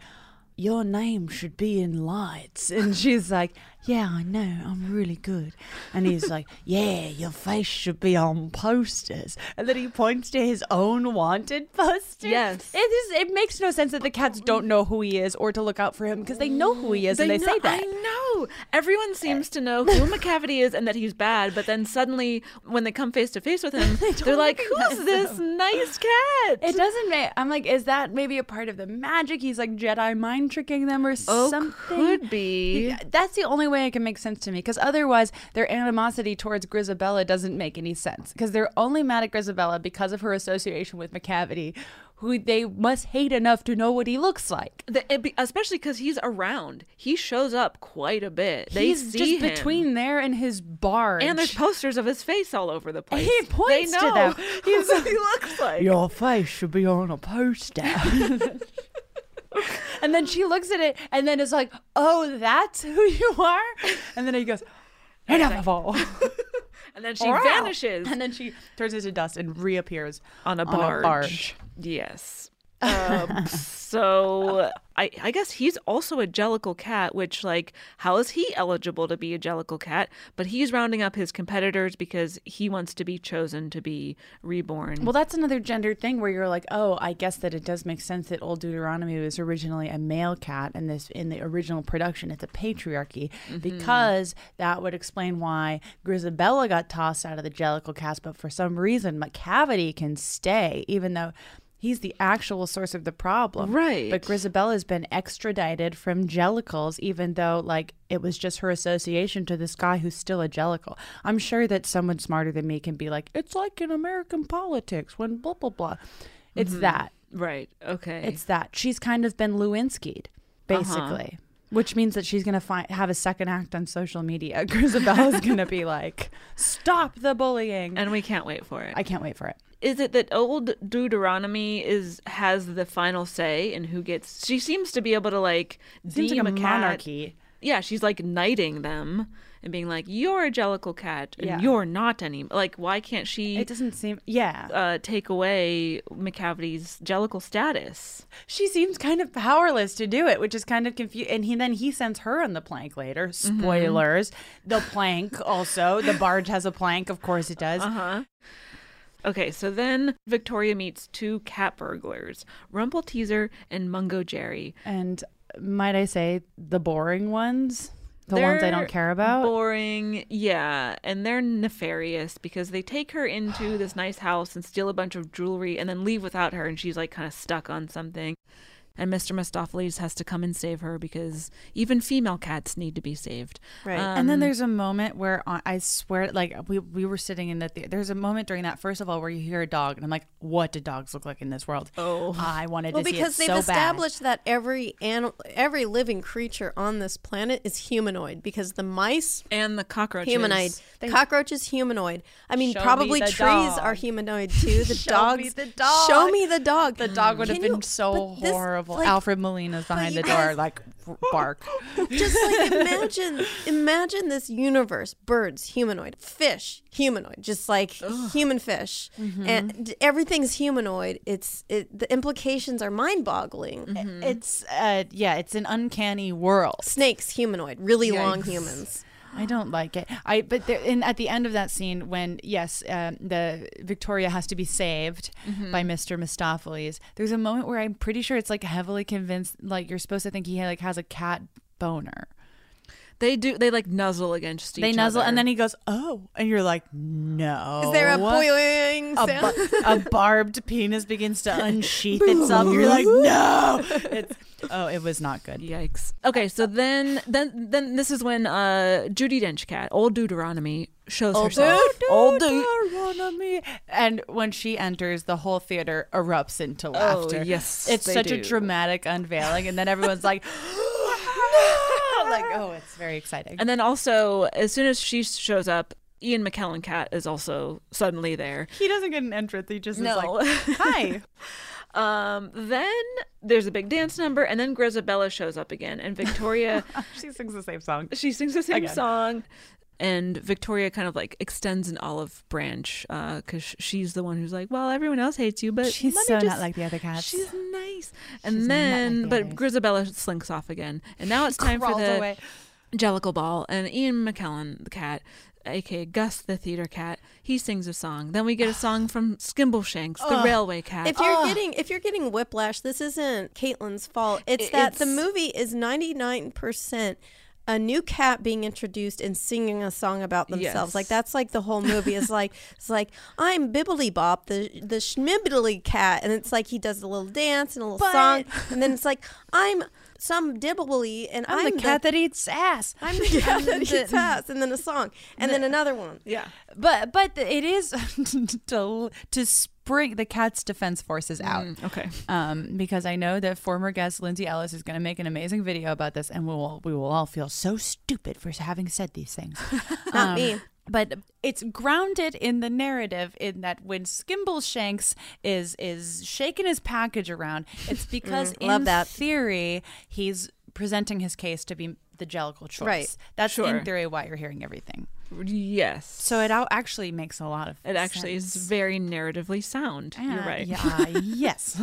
Your name should be in lights. And she's like, Yeah, I know. I'm really good. And he's like, Yeah, your face should be on posters. And then he points to his own wanted posters. Yes. It, is, it makes no sense that the cats don't know who he is or to look out for him because they know who he is and they know, say that. I know. Everyone seems to know who Macavity is and that he's bad, but then suddenly, when they come face to face with him, they are like, "Who's this nice cat?" It doesn't make. I'm like, is that maybe a part of the magic? He's like Jedi mind tricking them or Oh, something. could be. That's the only way it can make sense to me because otherwise their animosity towards Grisabella doesn't make any sense because they're only mad at Grisabella because of her association with Macavity, who they must hate enough to know what he looks like. The, it be, especially because he's around. He shows up quite a bit. They He's see just him. between there and his barge. And there's posters of his face all over the place. He points they to know them. He's what he looks like. Your face should be on a poster. and then she looks at it and then is like, "Oh, that's who you are." And then he goes, "Enough of all." And then she Wow. vanishes And then she turns into dust and reappears on a on a barge. barge. Yes. Um, so I, I guess he's also a Jellicle cat, which like how is he eligible to be a Jellicle cat? But he's rounding up his competitors because he wants to be chosen to be reborn. Well, that's another gendered thing where you're like, oh, I guess that it does make sense that Old Deuteronomy was originally a male cat, and this in the original production, it's a patriarchy Mhm. because that would explain why Grisabella got tossed out of the Jellicle cast, but for some reason Macavity can stay, even though. He's the actual source of the problem. Right. But Grisabella's been extradited from Jellicles, even though, like, it was just her association to this guy who's still a Jellicle. I'm sure that someone smarter than me can be like, it's like in American politics when blah, blah, blah. It's Mhm. that. Right. Okay. It's that. She's kind of been Lewinsky'd, basically. Which means that she's gonna find have a second act on social media. Grisabella's gonna be like, "Stop the bullying," and we can't wait for it. I can't wait for it. is it that old Deuteronomy is has the final say in who gets? She seems to be able to like Seems deem like a a cat- monarchy. Yeah, she's like knighting them and being like, "You're a Jellicle cat, and Yeah. you're not any." Like, why can't she? It doesn't seem. Yeah. Uh, take away Macavity's Jellicle status. She seems kind of powerless to do it, which is kind of confusing. And he then he sends her on the plank later. Mm-hmm. Spoilers. The plank also. The barge has a plank. Of course it does. Uh huh. Okay, so then Victoria meets two cat burglars, Rumpleteazer and Mungojerrie. And might I say, the boring ones? The ones I don't care about? Boring, yeah. And they're nefarious because they take her into this nice house and steal a bunch of jewelry and then leave without her, and she's like kind of stuck on something. And Mr. Mistoffelees has to come and save her because even female cats need to be saved. Right. and then Um, there's a moment where I swear, like we we were sitting in the theater. There's a moment during that first of all where you hear a dog, and I'm like, what do dogs look like in this world? Oh, I wanted well, to see because it they've so bad. established that every animal, every living creature on this planet is humanoid. Because the mice and the cockroaches humanoid, They- cockroaches humanoid. I mean, Show me probably the trees dog. are humanoid too. The Show dogs, me the dog. Show me the dog. The dog would have been you- so but this, like, Alfred Molina's behind the door, guys- like bark. just like imagine imagine this universe birds humanoid fish humanoid just like human fish Mm-hmm. and everything's humanoid it's it, the implications are mind-boggling Mm-hmm. It's uh yeah, it's an uncanny world. snakes humanoid really long humans I don't like it. I but there, in at the end of that scene when yes, um, the Victoria has to be saved Mhm. by Mr. Mistoffelees. There's a moment where I'm pretty sure it's like heavily convinced like you're supposed to think he like has a cat boner. They do. They like nuzzle against Steve. They each nuzzle other. and then he goes, "Oh," and you're like, "No." is there a boing a, sound? bu- a barbed penis begins to unsheath itself. You're like, no. It's oh, it was not good. Yikes. Okay, so then then then this is when uh Judi Dench cat, old Deuteronomy, shows Old herself. Old Deut- Deuteronomy. And when she enters, the whole theater erupts into laughter. Oh, yes, it's they such a do. dramatic unveiling, and then everyone's like, no! Like, oh, it's very exciting. And then also, as soon as she shows up, Ian McKellen cat is also suddenly there. he doesn't get an entrance; he just No. is like, hi. Um, then there's a big dance number, and then Grisabella shows up again, and Victoria she sings the same song. she sings the same Again. song. And Victoria kind of like extends an olive branch uh, because she's the one who's like, well, everyone else hates you, but She's let me so not like the other cats. She's nice. And She's not like then, the but others. Grisabella slinks off again. And now it's time for the away. Jellicle Ball. And Ian McKellen, the cat, aka Gus, the theater cat, he sings a song. Then we get a song from Skimbleshanks, the Ugh. railway cat. if you're getting if you're getting whiplash this isn't caitlin's fault it's I- that the movie is 99% a new cat being introduced and singing a song about themselves. Yes. like that's like the whole movie is like it's like i'm bibbly bop the the schmibbly cat. And it's like he does a little dance and a little But- song and then it's like i'm some dibbly and I'm, i'm, the cat that eats ass. i'm the cat that The- eats ass. and then a song. And then another one. Yeah. But but it is to to spring the cat's defense forces out. Mm, okay. Um, because I know that former guest Lindsay Ellis is going to make an amazing video about this, and we will we will all feel so stupid for having said these things. Not Um, me. But it's grounded in the narrative in that when Skimbleshanks is is shaking his package around, it's because Mm, in that. theory he's presenting his case to be the Jellicle choice. Right. That's Sure. in theory why you're hearing everything. Yes. So it out actually makes a lot of It actually is very narratively sound. You're Ah, right. Yeah, yes.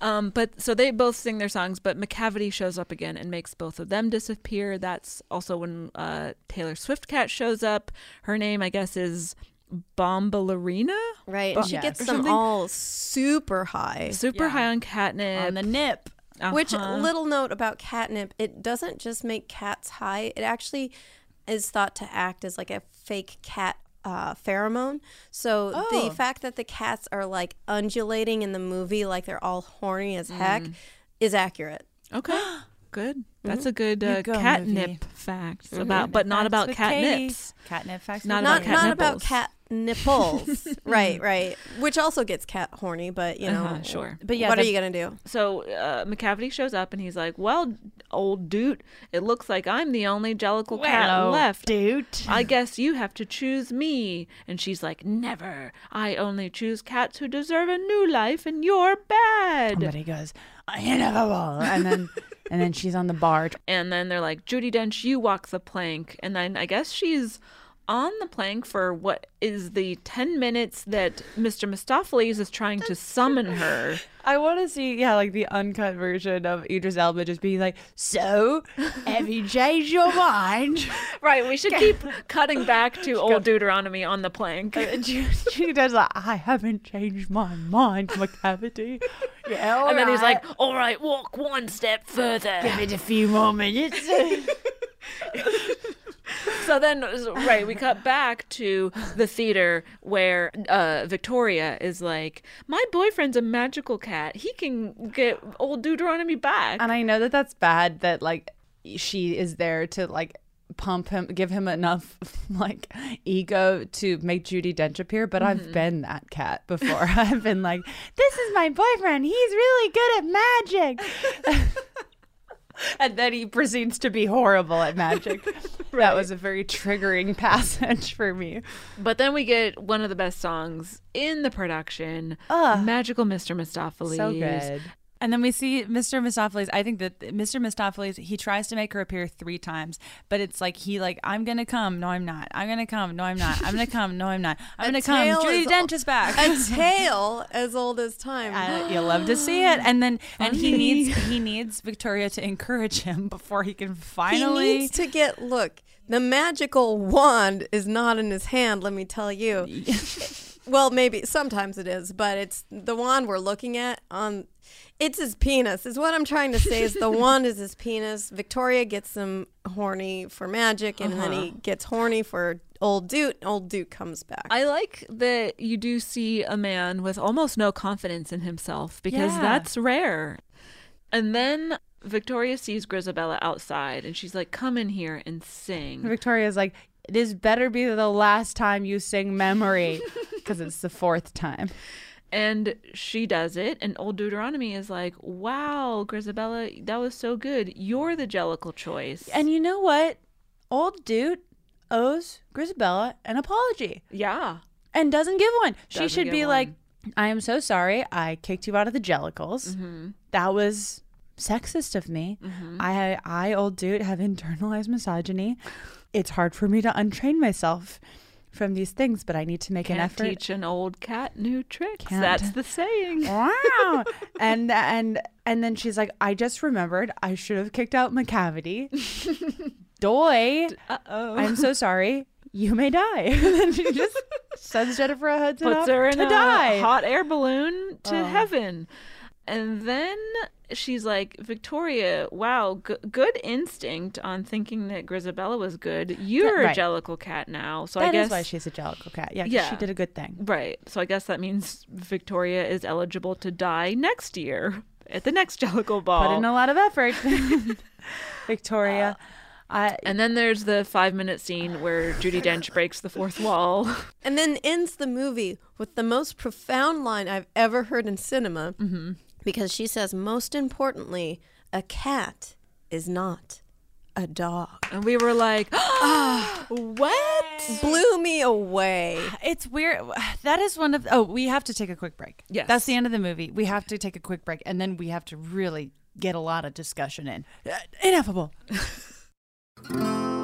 Um, but so they both sing their songs, but McCavity shows up again and makes both of them disappear. That's also when uh, Taylor Swift cat shows up. Her name, I guess, is Bombalurina. right Bo- and she Yes. gets them all super high Super Yeah. high on catnip. On the nip. Which Uh-huh. little note about catnip, it doesn't just make cats high. It actually is thought to act as like a fake cat uh, pheromone. So Oh. the fact that the cats are like undulating in the movie, like they're all horny as heck, Mm. is accurate. Okay, good. That's a Mm-hmm. good uh, go, catnip movie. fact about, but not about with Katie. catnips. Catnip facts. Not with about Not Katie. cat not about cat nipples. right, right. Which also gets cat horny, but you know, Uh-huh, sure. But yeah, what the- are you gonna do? So uh, Macavity shows up and he's like, "Well, old dude, it looks like I'm the only Jellicle cat left. dude. I guess you have to choose me." And she's like, "Never. I only choose cats who deserve a new life, and you're bad." But he goes, I never will. And then and then she's on the barge. And then they're like, "Judi Dench, you walk the plank." And then I guess she's on the plank for what is the 10 minutes that Mr. Mistoffelees is trying to summon her. I want to see, yeah, like the uncut version of Idris Elba just being like, "So, have you changed your mind?" Right. We should keep cutting back to old Deuteronomy on the plank. she does like, "I haven't changed my mind, Macavity." Yeah, all and then he's like, "All right, walk one step further. Give it a few more minutes." so then, right, we cut back to the theater where uh, Victoria is like, "My boyfriend's a magical cat. He can get old Deuteronomy back." And I know that that's bad that like she is there to like pump him, give him enough like ego to make Judi Dench appear. But I've Mhm. been that cat before. I've been like, this is my boyfriend. He's really good at magic. and then he proceeds to be horrible at magic. That was a very triggering passage for me. But then we get one of the best songs in the production, ah. "Magical Mr. Mistoffelees." So good. And then we see Mr. Mistoffelees. I think that Mr. Mistoffelees, he tries to make her appear three times, but it's like he like, I'm gonna come, no I'm not. I'm gonna come, no I'm not. I'm gonna come, no I'm not. I'm gonna come. Judi Dench is back. A tale as old as time. Uh, you love to see it, and then and he needs he needs Victoria to encourage him before he can finally. He needs to get look. The magical wand is not in his hand. Let me tell you. well, maybe sometimes it is, but it's the wand we're looking at on. It's his penis. Is what I'm trying to say. Is the wand is his penis. Victoria gets him horny for magic, and then he Uh-huh. gets horny for old Duke. Old Duke comes back. I like that you do see a man with almost no confidence in himself because Yeah. that's rare. And then Victoria sees Grisabella outside and she's like, Come in here and sing. Victoria's like, this better be the last time you sing memory because it's the fourth time. And she does it, and old Deuteronomy is like, Wow, Grisabella, that was so good. You're the Jellicle choice. And you know what? Old dude owes Grisabella an apology. Yeah. And doesn't give one. She Doesn't should be one. like, I am so sorry. I kicked you out of the Jellicles. Mm-hmm. That was sexist of me. I, I, old dude, have internalized misogyny. It's hard for me to untrain myself from these things, but I need to make Can't an effort. teach an old cat new tricks. Can't. That's the saying. wow and and and then she's like i just remembered i should have kicked out macavity doy Uh-oh. i'm so sorry you may die and then she just sends jennifer hudson puts her in to a die hot air balloon to Oh. heaven. And then she's like, Victoria, wow, g- good instinct on thinking that Grisabella was good. You're right. a Jellicle cat now. So I guess is why she's a jellicle cat yeah, 'cause Yeah. she did a good thing Right. So I guess that means Victoria is eligible to die next year at the next Jellicle ball. put in a lot of effort victoria I, and then there's the five minute scene where Judi Dench breaks the fourth wall. and then ends the movie with the most profound line I've ever heard in cinema. Mm-hmm. Because she says, most importantly, a cat is not a dog. And we were like, what? Blew me away. It's weird. That is one of. Oh, we have to take a quick break. Yes. that's the end of the movie. We have to take a quick break, and then we have to really get a lot of discussion in. Ineffable.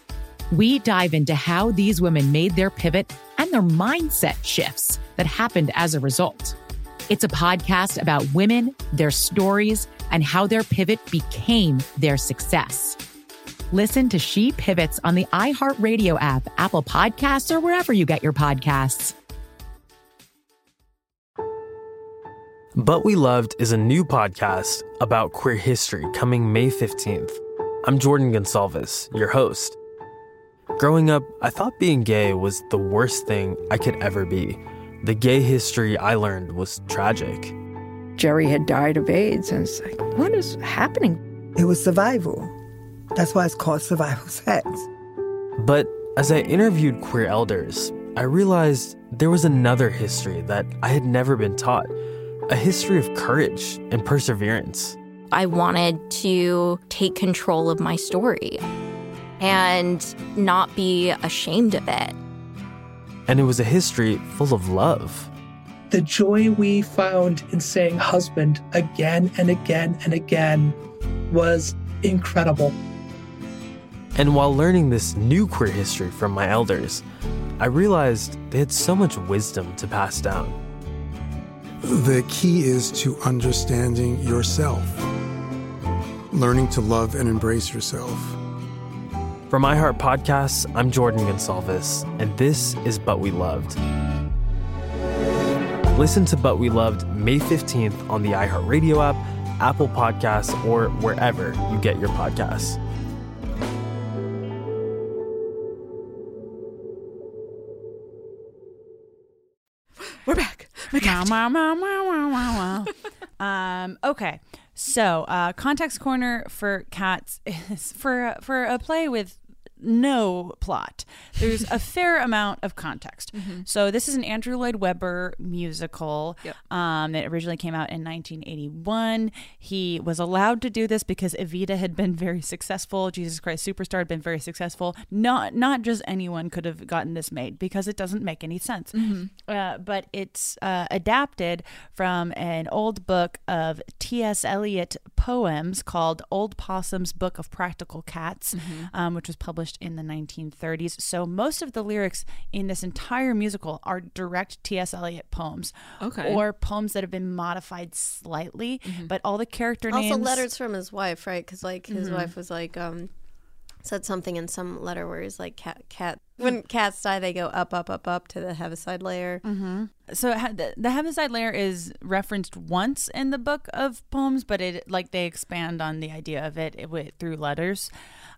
We dive into how these women made their pivot and their mindset shifts that happened as a result. It's a podcast about women, their stories, and how their pivot became their success. Listen to She Pivots on the iHeartRadio app, Apple Podcasts, or wherever you get your podcasts. But We Loved is a new podcast about queer history coming May 15th. I'm Jordan Gonsalves, your host. Growing up, I thought being gay was the worst thing I could ever be. The gay history I learned was tragic. Jerry had died of AIDS, and it's like, what is happening? It was survival. That's why it's called survival sex. But as I interviewed queer elders, I realized there was another history that I had never been taught a history of courage and perseverance. I wanted to take control of my story and not be ashamed of it. And it was a history full of love. The joy we found in saying husband again and again and again was incredible. And while learning this new queer history from my elders, I realized they had so much wisdom to pass down. The key is to understanding yourself, learning to love and embrace yourself. From iHeart Podcasts, I'm Jordan Gonsalves, and this is But We Loved. Listen to But We Loved May 15th on the iHeartRadio app, Apple Podcasts, or wherever you get your podcasts. We're back. Um, okay. So, uh, context corner for cats is for for a play with no plot. There's a fair amount of context. Mhm. So this is an Andrew Lloyd Webber musical Yep. um, that originally came out in 1981. He was allowed to do this because Evita had been very successful. Jesus Christ Superstar had been very successful. Not not just anyone could have gotten this made because it doesn't make any sense. Mhm. Uh, but it's uh, adapted from an old book of T.S. Eliot poems called Old Possum's Book of Practical Cats, Mhm. um, which was published in the 1930s. So most of the lyrics in this entire musical are direct T.S. Eliot poems. Okay. Or poems that have been modified slightly, Mhm. but all the character also names. letters from his wife, right? Because like his Mhm. wife was like um said something in some letter where he's like cat cat when cats die they go up up up up to the heaviside layer. hmm So ha- the, the Heaviside Layer is referenced once in the book of poems, but it like they expand on the idea of it, wi- through letters.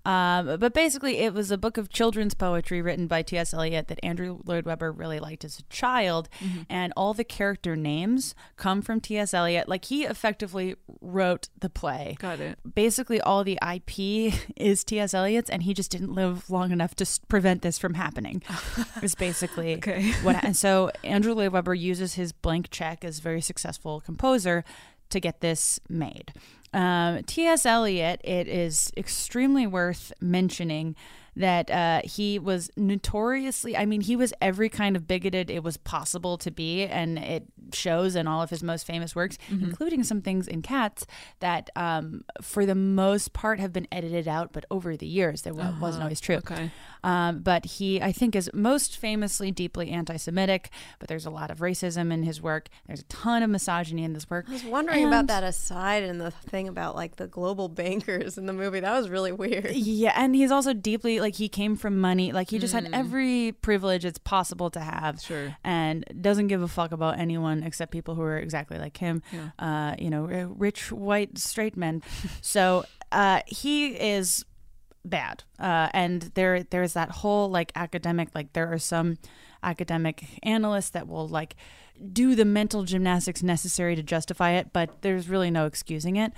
Um, but basically, it was a book of children's poetry written by T.S. Eliot that Andrew Lloyd Webber really liked as a child, Mhm. and all the character names come from T.S. Eliot. Like he effectively wrote the play. Got it. Basically, all the IP is T.S. Eliot's, and he just didn't live long enough to s- prevent this from happening. is basically Okay. what. And so Andrew Lloyd Webber uses his blank check as a very successful composer to get this made. Um, T.S. Eliot, it is extremely worth mentioning that uh, he was notoriously, I mean, he was every kind of bigoted it was possible to be, and it shows in all of his most famous works, Mhm. including some things in Cats that, um, for the most part, have been edited out, but over the years, that wa- wasn't Uh-huh. always true. Okay. Um, but he, I think, is most famously deeply anti Semitic, but there's a lot of racism in his work. There's a ton of misogyny in this work. I was wondering about that aside and the thing about like the global bankers in the movie. That was really weird. Yeah, and he's also deeply like he came from money, like he just had Mm. every privilege it's possible to have, Sure. and doesn't give a fuck about anyone except people who are exactly like him. Yeah. Uh, you know, rich white straight men. so uh, he is bad, uh, and there there's that whole like academic like there are some academic analysts that will like do the mental gymnastics necessary to justify it, but there's really no excusing it.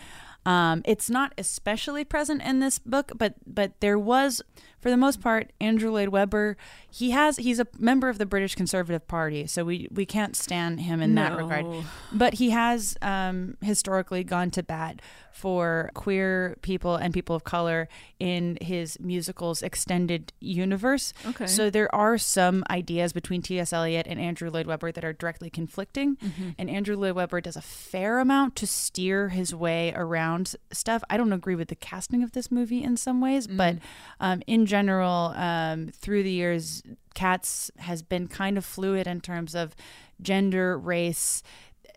Um, it's not especially present in this book, but but there was, for the most part, Andrew Lloyd Webber. He has he's a member of the British Conservative Party, so we we can't stand him in that regard. But he has um, historically gone to bat for queer people and people of color in his musicals extended universe. Okay. So there are some ideas between T.S. Eliot and Andrew Lloyd Webber that are directly conflicting, Mhm. and Andrew Lloyd Webber does a fair amount to steer his way around stuff. I don't agree with the casting of this movie in some ways, but um, in general, um, through the years, Cats has been kind of fluid in terms of gender, race.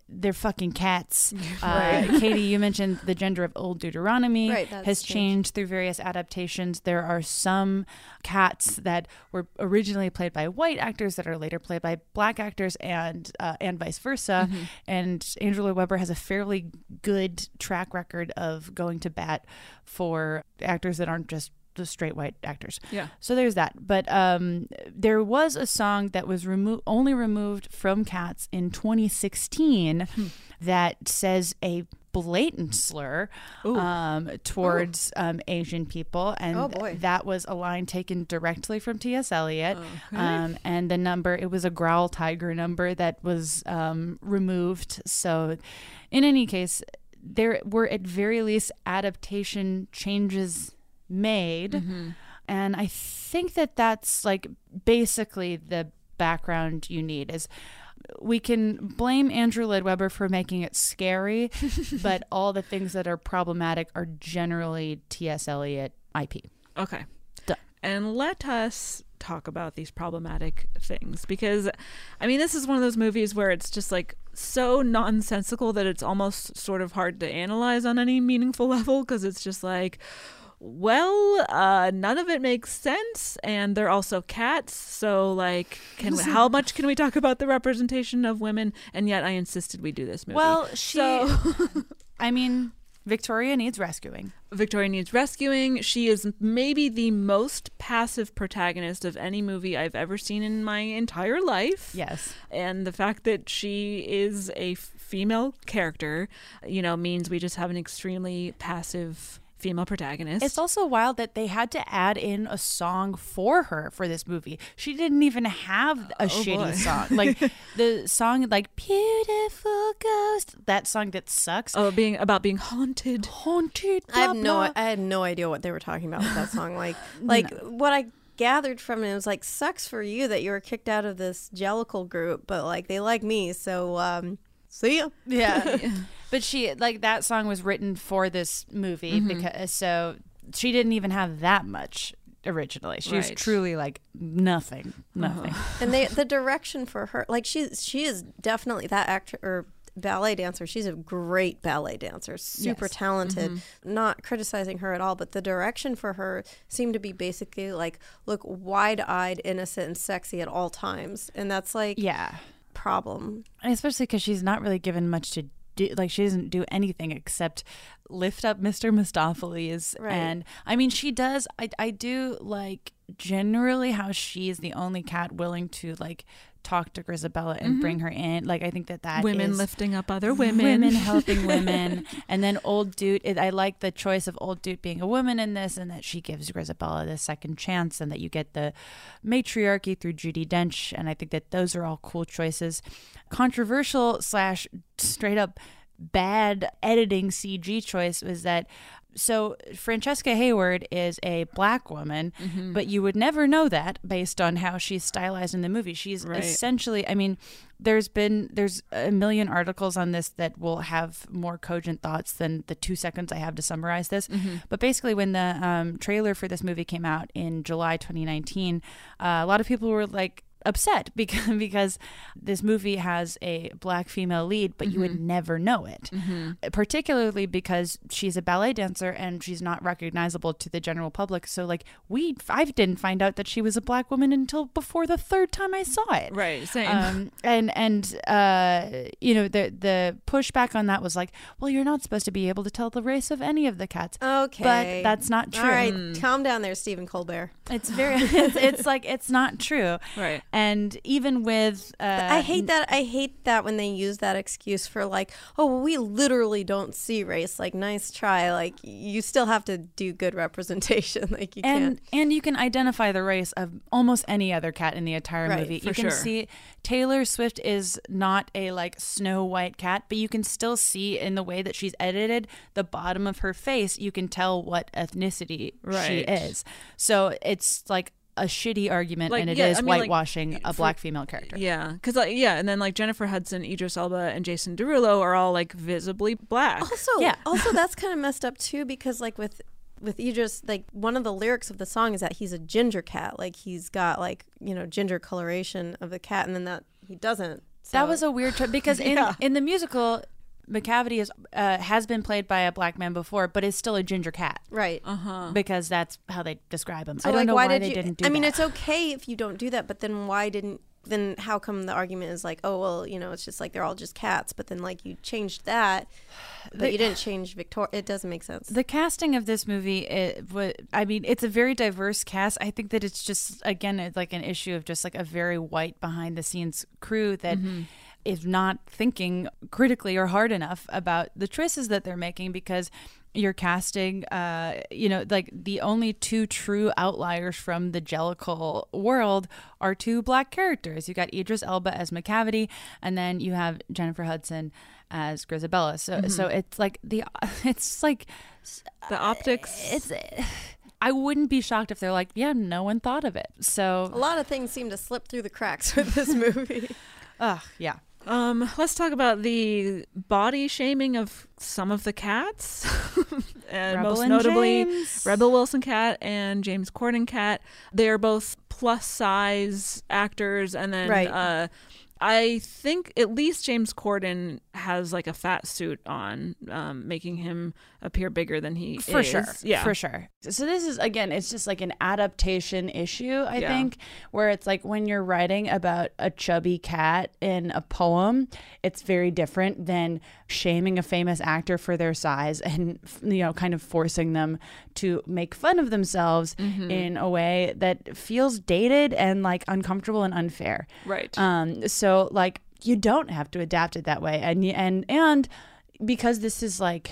they're fucking cats. Right. Uh, Katie, you mentioned the gender of Old Deuteronomy Right, has changed. changed through various adaptations. There are some cats that were originally played by white actors that are later played by black actors, and uh, and vice versa. Mm-hmm. And Andrew Lloyd Webber has a fairly good track record of going to bat for actors that aren't just the straight white actors. Yeah. So there's that. But um, there was a song that was remo- only removed from Cats in 2016 Hmm. that says a blatant slur um, towards um, Asian people, and Oh, boy. that was a line taken directly from T.S. Eliot. Okay. Um, and the number it was a Growltiger number that was um, removed. So, in any case, there were at very least adaptation changes made, Mm-hmm. and I think that that's like basically the background you need is. We can blame Andrew Lloyd Webber for making it scary, but all the things that are problematic are generally T.S. Eliot IP. Okay. Done. And let us talk about these problematic things because I mean this is one of those movies where it's just like so nonsensical that it's almost sort of hard to analyze on any meaningful level because it's just like well uh none of it makes sense and they're also cats so like can we, how much can we talk about the representation of women and yet I insisted we do this movie Well, she, So- I mean, Victoria needs rescuing. Victoria needs rescuing. She is maybe the most passive protagonist of any movie I've ever seen in my entire life. Yes. And the fact that she is a female character, you know, means we just have an extremely passive female protagonist. It's also wild that they had to add in a song for her for this movie. She didn't even have a Oh, shitty boy. song. Like the song like Beautiful Ghost, that song that sucks. Oh, being about being haunted. Haunted. I have no blah. I had no idea what they were talking about with that song. Like like what I gathered from it was like sucks for you that you were kicked out of this Jellicle group, but like they like me, so um see ya. Yeah. But she like that song was written for this movie Mhm. because so she didn't even have that much originally. She was Right. truly like nothing. Uh-huh. Nothing. and they the direction for her like she she is definitely that actor or ballet dancer she's a great ballet dancer super Yes. talented Mhm. not criticizing her at all but the direction for her seemed to be basically like look wide-eyed innocent and sexy at all times and that's like Yeah. problem And especially because she's not really given much to do. Like she doesn't do anything except lift up Mr. Mistoffelees. Right. And I mean, she does. I I do like generally how she's the only cat willing to like talk to Grisabella and Mhm. bring her in. Like I think that that Women lifting up other women. women helping women, and then old dude. It, I like the choice of old dude being a woman in this, and that she gives Grisabella the second chance, and that you get the matriarchy through Judi Dench, and I think that those are all cool choices. Controversial slash straight up bad editing CG choice was that. So Francesca Hayward is a black woman, Mhm. but you would never know that based on how she's stylized in the movie. She's Right. essentially, I mean, there's been there's a million articles on this that will have more cogent thoughts than the two seconds I have to summarize this. Mhm. But basically, when the um, trailer for this movie came out in July 2019, uh, a lot of people were like upset because because this movie has a black female lead, but you would Mhm. never know it. Mhm. Particularly because she's a ballet dancer and she's not recognizable to the general public. So like we, I didn't find out that she was a black woman until before the third time I saw it. Right, same. Um, and and uh, you know the the pushback on that was like, well, you're not supposed to be able to tell the race of any of the cats. okay but that's not true. all right calm down there stephen colbert It's very. It's, it's like it's not true. Right. And even with, uh, I hate that. I hate that when they use that excuse for like, oh, well, we literally don't see race. Like, nice try. Like, you still have to do good representation. Like, you and can't. and you can identify the race of almost any other cat in the entire Right, movie. you can sure. see Taylor Swift is not a like snow white cat, but you can still see in the way that she's edited the bottom of her face. You can tell what ethnicity she Right. is. So it's like a shitty argument, Like, and it is yeah, I mean, like, whitewashing a for- black female character. Yeah, because like yeah, and then like Jennifer Hudson, Idris Elba, and Jason Derulo are all like visibly black. Also, yeah. also that's kind of messed up too because like with with Idris, like one of the lyrics of the song is that he's a ginger cat. Like he's got like you know ginger coloration of the cat, and then that he doesn't that was a weird trip because in Yeah. in the musical, Macavity is uh, has been played by a black man before, but is still a ginger cat, right? Uh huh. Because that's how they describe him. So I don't like, know why, why, did they you, didn't do. I mean, that. it's okay if you don't do that, but then why didn't? Then how come the argument is like, oh well, you know, it's just like they're all just cats, but then like you changed that, but The- you didn't change Victoria. It doesn't make sense. The casting of this movie, it, wa- I mean, it's a very diverse cast. I think that it's just again, it's like an issue of just like a very white behind the scenes crew that is not thinking critically or hard enough about the choices that they're making because you're casting, uh, you know, like the only two true outliers from the Jellicle world are two black characters. You got Idris Elba as Macavity, and then you have Jennifer Hudson as Grisabella. So, Mhm. so it's like the, it's like the optics. It's. I wouldn't be shocked if they're like, yeah, no one thought of it. So a lot of things seem to slip through the cracks with this movie. Ugh, yeah. Um, let's talk about the body shaming of some of the cats, and Rebel most and notably James. Rebel Wilson cat and James Corden cat. They are both plus size actors, and then Right. uh, I think at least James Corden has like a fat suit on, um, making him appear bigger than he is. for is. sure Yeah, for sure so this is again it's just like an adaptation issue i Yeah. think where it's like when you're writing about a chubby cat in a poem it's very different than shaming a famous actor for their size and you know kind of forcing them to make fun of themselves Mhm. in a way that feels dated and like uncomfortable and unfair Right. um so like you don't have to adapt it that way and and and because this is like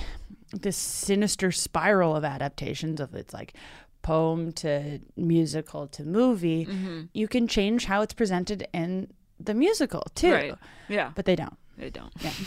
this sinister spiral of adaptations of it's like poem to musical to movie Mhm. you can change how it's presented in the musical too Right. Yeah. but they don't They don't. Yeah.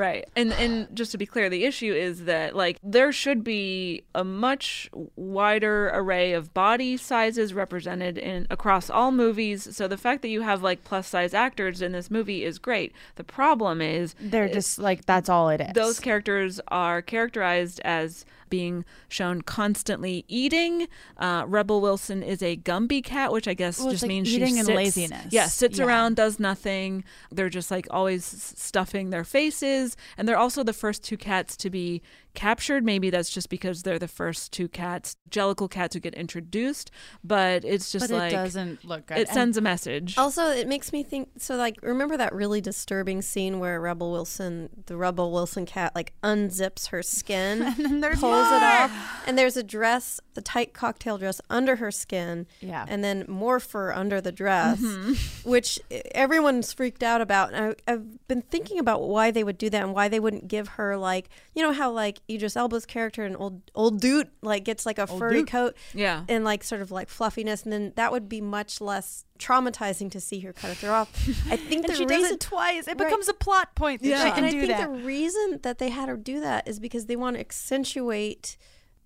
right. And and just to be clear, the issue is that like there should be a much wider array of body sizes represented in across all movies. So the fact that you have like plus size actors in this movie is great. The problem is they're just like that's all it is those characters are characterized as being shown constantly eating. Uh, Rebel Wilson is a Gumby cat, which I guess Well, just like means eating she and sits, laziness. Yeah, sits Yeah. around, does nothing. They're just like always stuffing their faces, and they're also the first two cats to be captured. Maybe that's just because they're the first two cats, Jellicle cats, who get introduced. But it's just But it like doesn't look good. It And- sends a message. Also, it makes me think. So, like, remember that really disturbing scene where Rebel Wilson, the Rebel Wilson cat, like unzips her skin, And then there's pulls it off, and there's a dress, the tight cocktail dress under her skin, Yeah. and then more fur under the dress, Mhm. which everyone's freaked out about. And I, I've been thinking about why they would do that and why they wouldn't give her like, you know, how like Idris Elba's character in old old dude like gets like a Old furry Dude. coat, Yeah. and like sort of like fluffiness, and then that would be much less traumatizing to see her cut it off. I think And the she reason does it twice. It Right. becomes a plot point Right, she can and I do think that. the reason that they had her do that is because they want to accentuate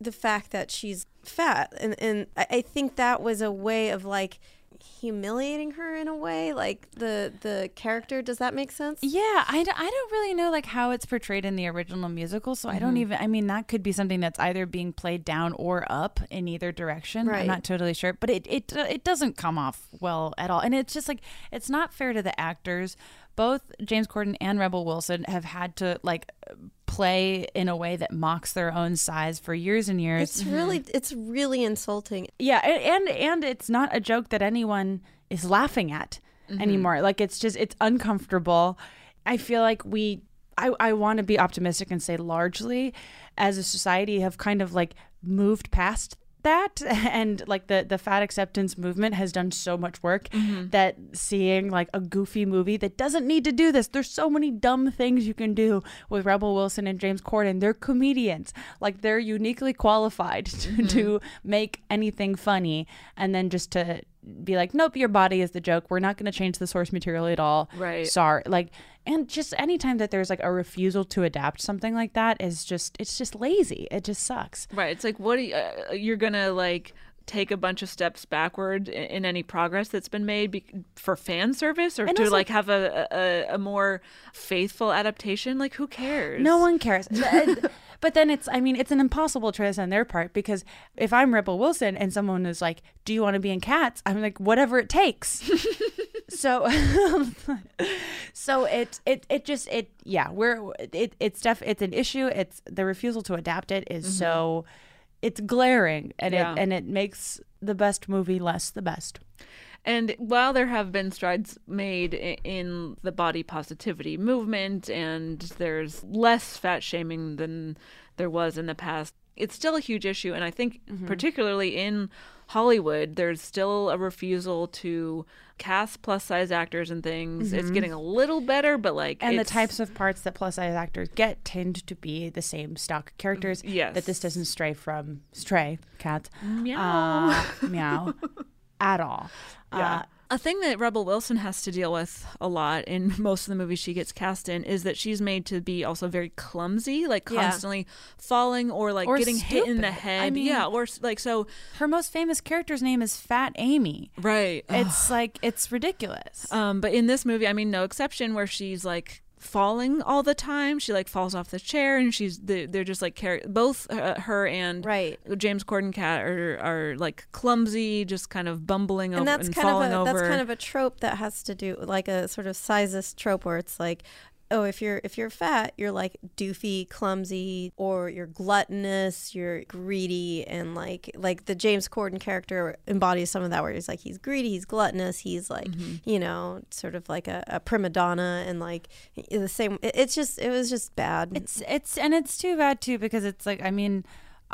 the fact that she's fat, and and I think that was a way of like humiliating her in a way, like the the character. Does that make sense? Yeah, I, d- I don't really know like how it's portrayed in the original musical, so I don't Mhm. even. I mean, that could be something that's either being played down or up in either direction. Right. I'm not totally sure, but it it it doesn't come off well at all, and it's just like it's not fair to the actors. Both James Corden and Rebel Wilson have had to like play in a way that mocks their own size for years and years. It's really it's really insulting. Yeah, and and it's not a joke that anyone is laughing at Mhm. anymore. Like it's just it's uncomfortable. I feel like we I I want to be optimistic and say largely as a society have kind of like moved past that and like the the fat acceptance movement has done so much work Mhm. that seeing like a goofy movie that doesn't need to do this there's so many dumb things you can do with Rebel Wilson and James Corden they're comedians like they're uniquely qualified to, Mhm. to make anything funny and then just to be like nope your body is the joke we're not going to change the source material at all Right. sorry like and just anytime that there's like a refusal to adapt something like that is just it's just lazy it just sucks Right. It's like what you, uh, you're gonna like take a bunch of steps backward in, in any progress that's been made be- for fan service or And to also- like have a, a a more faithful adaptation. Like who cares? No one cares. But- then it's, I mean, it's an impossible choice on their part because if I'm Rebel Wilson and someone is like, Do you want to be in cats? I'm like, Whatever it takes. so so it it it just it yeah we're it it's def it's an issue it's the refusal to adapt it is Mhm. so it's glaring and Yeah. it and it makes the best movie less the best And while there have been strides made in the body positivity movement and there's less fat shaming than there was in the past, it's still a huge issue. And I think, Mhm. particularly in Hollywood, there's still a refusal to cast plus size actors and things. It's Mhm. getting a little better, but like. and the types of parts that plus size actors get tend to be the same stock characters Yes. that this doesn't stray from stray cat Meow. uh, meow at all Yeah. Uh, a thing that Rebel Wilson has to deal with a lot in most of the movies she gets cast in is that she's made to be also very clumsy, like Yeah. constantly falling or like Or getting hit in the head. I mean- yeah, or like so. her most famous character's name is Fat Amy. Right. It's like it's ridiculous. Um, but in this movie, I mean, no exception, where she's like falling all the time. She like falls off the chair, and she's they- they're just like car- both uh, her and right. James Corden cat are are like clumsy, just kind of bumbling and over that's and kind of falling a over. that's kind of a trope that has to do like a sort of sizist trope where it's like oh if you're if you're fat you're like doofy clumsy or you're gluttonous you're greedy and like like the james corden character embodies some of that where he's like he's greedy he's gluttonous he's like Mm-hmm. you know sort of like a, a prima donna and like the same it- it's just it was just bad It's it's and it's too bad too because it's like I mean,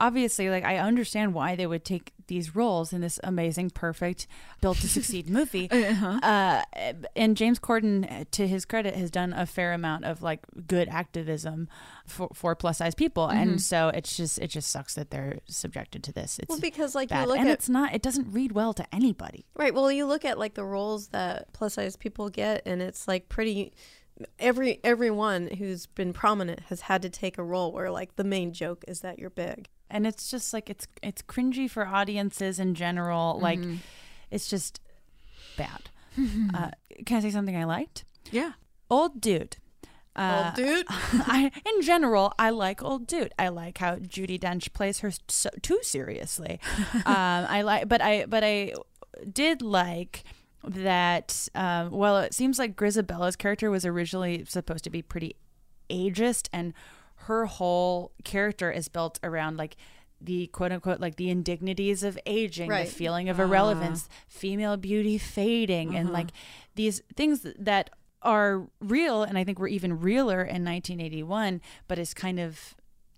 obviously like I understand why they would take these roles in this amazing, perfect, built to succeed movie. Uh-huh. Uh, and James Corden, to his credit, has done a fair amount of like good activism for, for plus size people, Mhm. and so it's just it just sucks that they're subjected to this. It's Well, because, like, you bad. look and at- it's not it doesn't read well to anybody. Right. Well, you look at like the roles that plus size people get, and it's like pretty. Every everyone who's been prominent has had to take a role where like the main joke is that you're big. And it's just like it's it's cringy for audiences in general. Like Mhm. it's just bad. uh, can I say something I liked? Yeah. Old dude. Uh, Old dude? I, in general, I like old dude. I like how Judi Dench plays her so, too seriously. um, I like, but I, but I did like that. Um, well, it seems like Grizabella's character was originally supposed to be pretty ageist, and her whole character is built around like the quote unquote like the indignities of aging, Right. the feeling of Ah. irrelevance, female beauty fading, and Uh-huh. like these things that are real and I think were even realer in 1981, but is kind of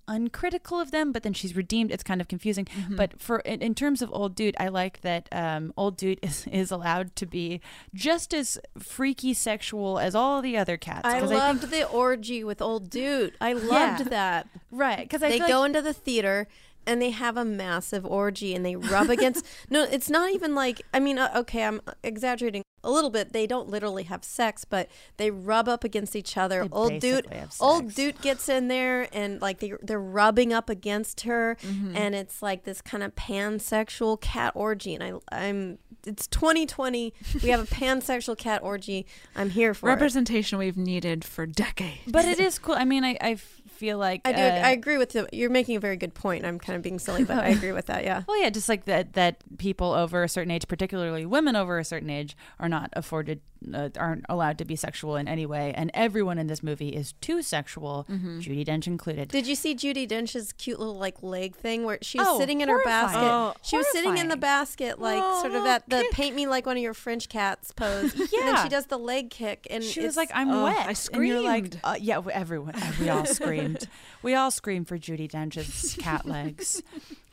uncritical of them but then she's redeemed it's kind of confusing Mm-hmm. but for in, in terms of old dude i like that um old dude is, is allowed to be just as freaky sexual as all the other cats I loved think- the orgy with old dude. I loved Yeah. that. right because i they go like- into the theater and they have a massive orgy and they rub against no it's not even like i mean uh, okay i'm exaggerating a little bit they don't literally have sex but they rub up against each other They old dude basically have old dude gets in there and like they, they're rubbing up against her Mm-hmm. and it's like this kind of pansexual cat orgy and i i'm it's 2020 we have a pansexual cat orgy i'm here for it. Representation we've needed for decades. but it is cool i mean i, I feel like I do. uh, I agree with you. You're making a very good point. I'm kind of being silly, but I agree with that. Yeah. Well, yeah, just like that that people over a certain age, particularly women over a certain age, are not afforded, uh, aren't allowed to be sexual in any way, and everyone in this movie is too sexual, Mhm. Judi Dench included. Did you see Judi Dench's cute little like leg thing where she was Oh, sitting in her basket? Oh, she was sitting in the basket, like sort of at the paint me like one of your French cats pose. And then Yeah. she does the leg kick, and she was it's- like, "I'm Oh, wet," I and you're like, screamed. uh, "Yeah, everyone, we all screamed. We all screamed for Judi Dench's cat legs."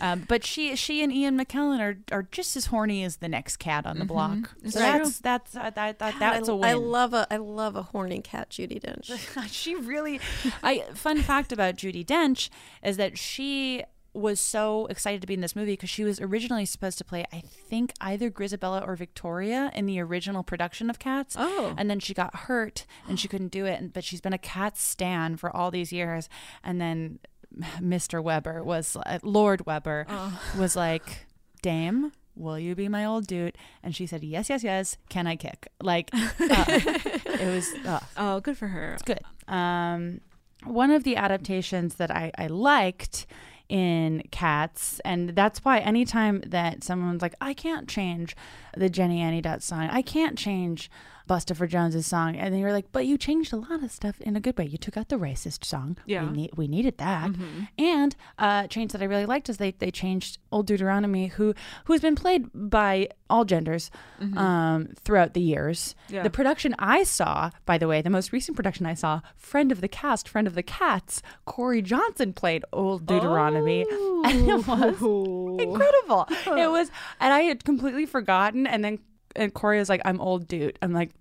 Um, but she, she and Ian McKellen are are just as horny as the next cat on the block. It's So that's that's uh, that, that that's a win. I love a I love a horny cat, Judi Dench. she really I fun fact about Judi Dench is that she was so excited to be in this movie because she was originally supposed to play I think either Grizabella or Victoria in the original production of Cats. Oh. And then she got hurt and she couldn't do it and- but she's been a cat stan for all these years and then Mr. Weber was uh, Lord Weber Oh. was like Dame Will you be my old dude? And she said, Yes, yes, yes. Can I kick? Like, uh, it was. Uh, oh, good for her. It's good. Um, one of the adaptations that I, I liked in Cats, and that's why anytime that someone's like, I can't change the Jennyanydots sign, I can't change Bustopher Jones's song, and they were like, "But you changed a lot of stuff in a good way. You took out the racist song. Yeah. we, need, we needed that. Mhm. And uh, change that I really liked is they they changed Old Deuteronomy, who who's been played by all genders Mhm. um, throughout the years. Yeah. The production I saw, by the way, the most recent production I saw, friend of the cast, friend of the cats, Corey Johnson played Old Deuteronomy, and it was incredible. It was, and I had completely forgotten. And then and Corey was like, "I'm old dude." I'm like,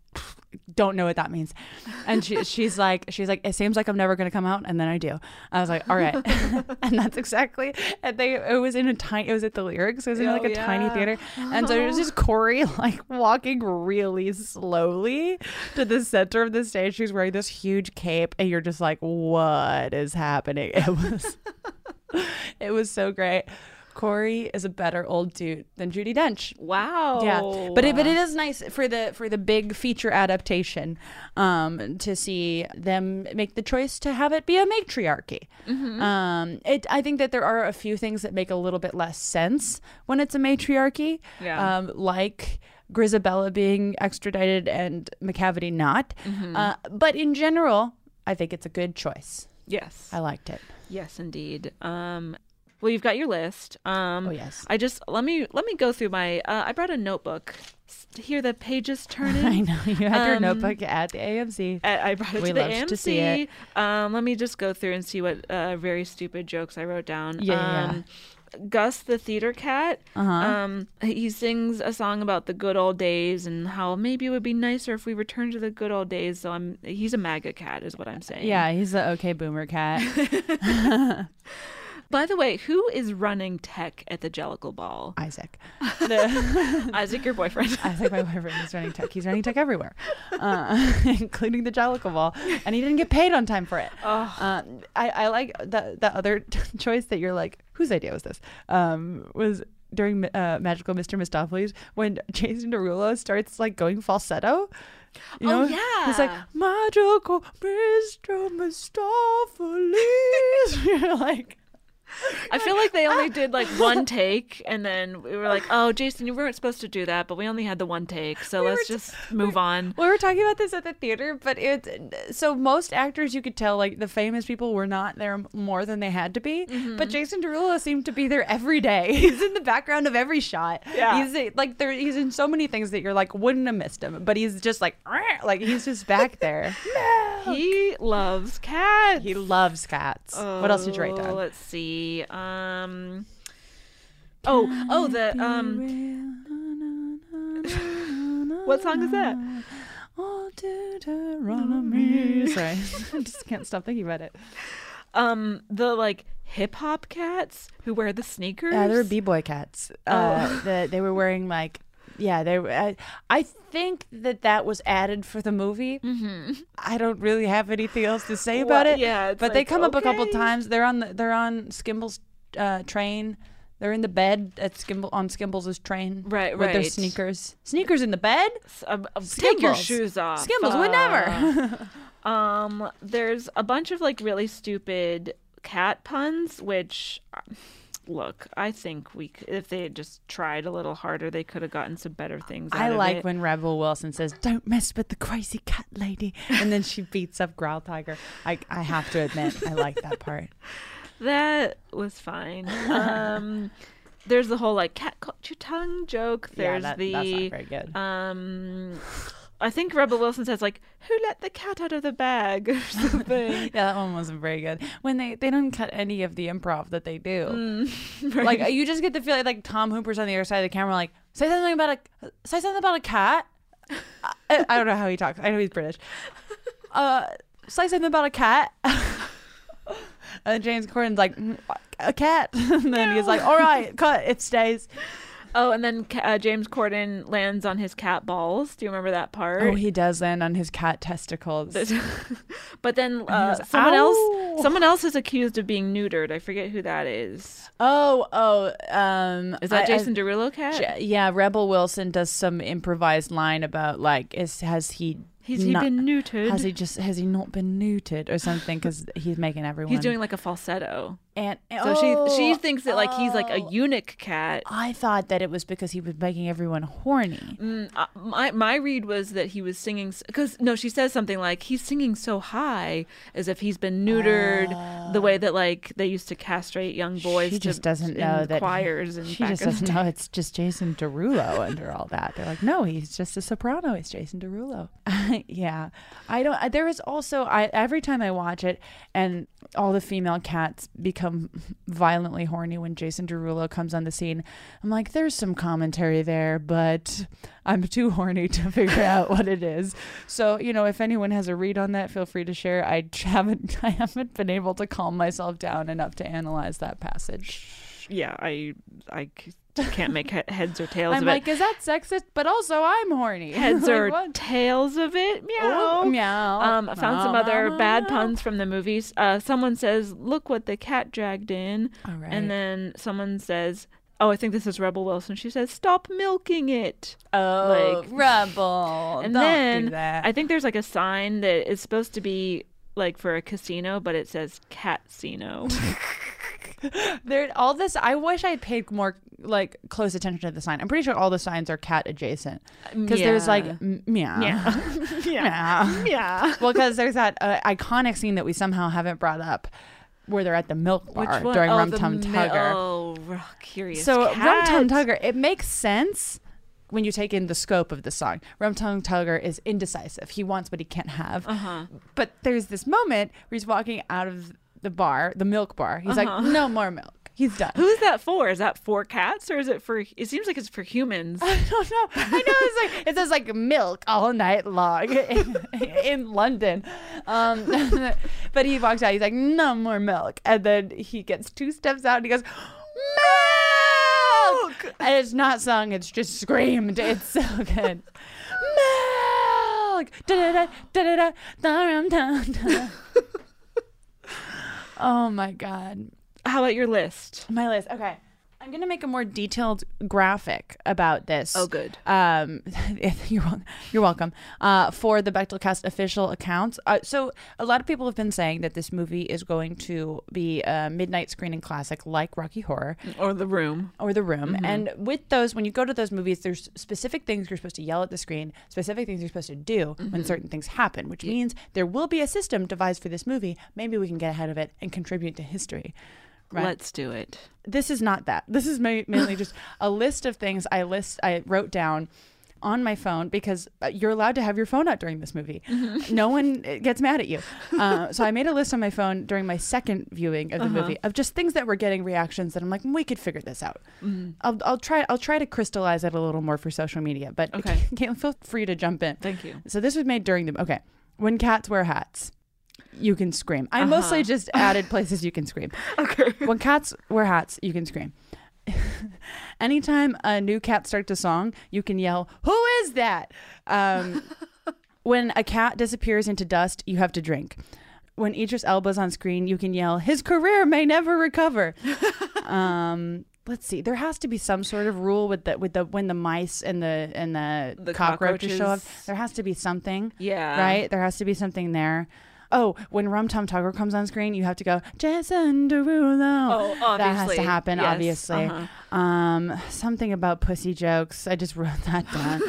"Don't know what that means." And she, she's like, she's like, "It seems like I'm never gonna come out," and then I do. I was like, "All right," and that's exactly. And they, it was in a tiny, it was at the lyrics. It was in like Oh, a tiny theater, and so it was just Corey like walking really slowly to the center of the stage. She's wearing this huge cape, and you're just like, "What is happening?" It was, it was so great. Corey is a better old dude than Judi Dench. Wow. Yeah, but it, but it is nice for the for the big feature adaptation um, to see them make the choice to have it be a matriarchy. Mhm. Um, it I think that there are a few things that make a little bit less sense when it's a matriarchy. Yeah. Um, like. Grizabella being extradited and Macavity not. Mhm. Uh, but in general, I think it's a good choice. Yes. I liked it. Yes, indeed. Um, well, you've got your list. Um, Oh, yes. I just let me let me go through my. Uh, I brought a notebook to hear the pages turning. I know you had your Um, notebook at the AMC. I I brought it we to the AMC. to see it. Um, let me just go through and see what uh, very stupid jokes I wrote down. Yeah, yeah, yeah. um, Gus the theater cat. Uh-huh. Um, he sings a song about the good old days and how maybe it would be nicer if we returned to the good old days. So I'm he's a MAGA cat, is what I'm saying. Yeah, he's the okay boomer cat. By the way, who is running tech at the Jellicle Ball? Isaac. Isaac, your boyfriend. Isaac, my boyfriend, is running tech. He's running tech everywhere, uh, including the Jellicle Ball, and he didn't get paid on time for it. Uh, I, I like the the other choice that you're like, whose idea was this? Um, was during uh, Magical Mr. Mistoffelees when Jason Derulo starts like going falsetto. You Oh, know? He's like magical Mr. Mistoffelees. you're like. I feel like they only did like one take, and then we were like, "Oh, Jason, you weren't supposed to do that, but we only had the one take, so let's just move on." We were talking about this at the theater, but it's so most actors you could tell like the famous people were not there more than they had to be. Mm-hmm. But Jason Derulo seemed to be there every day. He's in the background of every shot. Yeah. he's like there. He's in so many things that you're like wouldn't have missed him, but he's just like like he's just back there. He loves cats. He loves cats. what else did you write Oh, down? Let's see. Um. Oh, oh, the um. what song is that? Oh, Deuteronomy. Sorry, I just can't stop thinking about it. Um, the like hip hop cats who wear the sneakers. Yeah, they were b-boy cats. Uh, Oh. the, they were wearing like, yeah, they. I, I think that that was added for the movie. Mm-hmm. I don't really have anything else to say about Well, it. yeah, but they like, come up a couple times. They're on the, they're on Skimble's uh, train. They're in the bed at Skimble on Skimbles' train. Right, with their sneakers. Sneakers in the bed. Um, um, take your shoes off. Skimbles would never. Uh, um, there's a bunch of like really stupid cat puns, which. Look, I think we c- if they had just tried a little harder, they could have gotten some better things. I of like when Rebel Wilson says, "Don't mess with the crazy cat lady," and then she beats up Growltiger. I I have to admit, I like that part. That was fine. Um, there's the whole like cat caught your tongue joke. Yeah, There's that- the that's not very good. Um, I think Rebel Wilson says like, "Who let the cat out of the bag?" or something. yeah, that one wasn't very good. When they they don't cut any of the improv that they do. Mm, Like you just get the feeling like Tom Hooper's on the other side of the camera, like say something about a say something about a cat. I, I don't know how he talks. I know he's British. Uh, say something about a cat. and James Corden's like "Mm, a cat, and then he's like, "All right, cut. It stays." Oh, and then uh, James Corden lands on his cat balls. Do you remember that part? Oh, he does land on his cat testicles. but then uh, goes, someone "Ow." else, someone else is accused of being neutered. I forget who that is. Oh, oh, um, Is that I- Jason I- Derulo cat? Yeah, Rebel Wilson does some improvised line about like, is has he? Has he been neutered? Has he just has he not been neutered or something? Because he's making everyone. He's doing like a falsetto. And So she she oh, thinks that like he's like a oh. eunuch cat. I thought that it was because he was making everyone horny. Mm, uh, my my read was that he was singing because no, she says something like he's singing so high as if he's been neutered the way that like they used to castrate young boys. she to- just doesn't in know that choirs and she just doesn't know it's just Jason Derulo under all that. They're like, no, he's just a soprano. He's Jason Derulo. yeah, I don't. There is also I every time I watch it and all the female cats become violently horny when Jason Derulo comes on the scene. I'm like, there's some commentary there, but I'm too horny to figure out what it is. So you know, if anyone has a read on that, feel free to share. I haven't I haven't been able to calm myself down enough to analyze that passage. Yeah, I I can't make he- heads or tails of it. I'm of like, it. is that sexist? But also, I'm horny. Heads Like, or what? tails of it? Meow. Ooh, meow. Um, I found some other meow, bad meow. puns from the movies. Uh, someone says, "Look what the cat dragged in," All right. and then someone says, "Oh, I think this is Rebel Wilson." She says, "Stop milking it." Oh, like rebel. and Don't do then. I think there's like a sign that is supposed to be like for a casino, but it says Catsino. there, all this. I wish I had paid more like close attention to the sign. I'm pretty sure all the signs are cat adjacent because there's like Yeah. meow, Yeah. yeah, Yeah. Well, because there's that uh, iconic scene that we somehow haven't brought up. Where they're at the milk bar during oh, Rum Tum mi- Tugger. Oh, curious. So Rum Tum. Tugger, it makes sense when you take in the scope of the song. Rum Tum Tugger is indecisive. He wants what he can't have. Uh-huh. But there's this moment where he's walking out of the bar, the milk bar. He's Uh-huh. like, no more milk. He's done. Who's that for? Is that for cats or is it for? It seems like it's for humans. I don't know. I know it's like it says like milk all night long in, in London. Um, but he walks out. He's like, no more milk, and then he gets two steps out and he goes, milk. And it's not sung. It's just screamed. It's so good. milk. Da-da-da, da-da-da, da-rum-tum-tum. Oh my god. How about your list? My list. Okay. I'm gonna make a more detailed graphic about this. Oh, good. Um, you're wel- you're welcome. Uh, for the Bechdelcast official accounts. Uh, so a lot of people have been saying that this movie is going to be a midnight screening classic, like Rocky Horror Or the room. or The Room. Mhm. And with those, when you go to those movies, there's specific things you're supposed to yell at the screen, specific things you're supposed to do when Mhm. certain things happen, which means there will be a system devised for this movie. Maybe we can get ahead of it and contribute to history. Right? Let's do it. this is not that. This is ma- mainly just a list of things I list I wrote down on my phone because uh, you're allowed to have your phone out during this movie. No one uh, gets mad at you. Uh, so I made a list on my phone during my second viewing of the Uh-huh. movie of just things that were getting reactions that I'm like, we could figure this out. Mhm. I'll, I'll try I'll try to crystallize it a little more for social media, but Okay. Feel free to jump in. Thank you. So this was made during the okay. When cats wear hats, you can scream. I mostly Uh-huh. just added places you can scream. Okay. When cats wear hats, you can scream. Anytime a new cat starts a song, you can yell, "Who is that?" Um, when a cat disappears into dust, you have to drink. When Idris Elba's on screen, you can yell, "His career may never recover." um, let's see. There has to be some sort of rule with the with the when the mice and the and the, The cockroaches, show up. There has to be something. Yeah. Right. There has to be something there. Oh, when Rum Tum Tugger comes on screen, you have to go Jason Derulo. Oh, That has to happen, Yes. obviously. Uh-huh. Um, something about pussy jokes. I just wrote that down.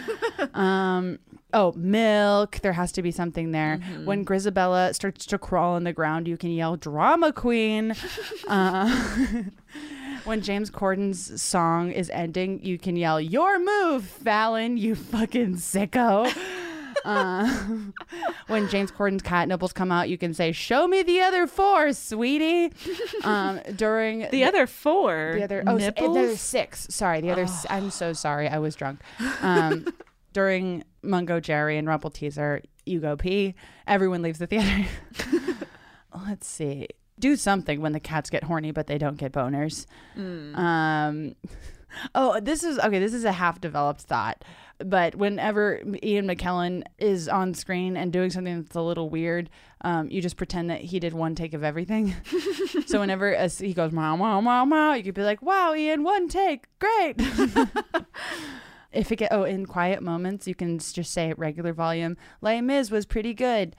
um, oh, milk. There has to be something there. Mm-hmm. When Grizabella starts to crawl on the ground, you can yell drama queen. uh, when James Corden's song is ending, you can yell your move, Fallon, you fucking sicko. Uh, when James Corden's cat nipples come out, you can say, "Show me the other four, sweetie." Um, during The other four the other oh, nipples? the other six. Sorry, the other. I'm so sorry. I was drunk. Um, during Mungojerrie and Rumpleteazer, you go pee. Everyone leaves the theater. Let's see. Do something when the cats get horny, but they don't get boners. Mm. Um, oh, this is okay. This is a half developed thought. But whenever Ian McKellen is on screen and doing something that's a little weird, um, you just pretend that he did one take of everything. so whenever as he goes wow wow wow wow, you could be like, "Wow, Ian, one take, great." if it get oh in quiet moments, you can just say at regular volume, "Les Mis was pretty good."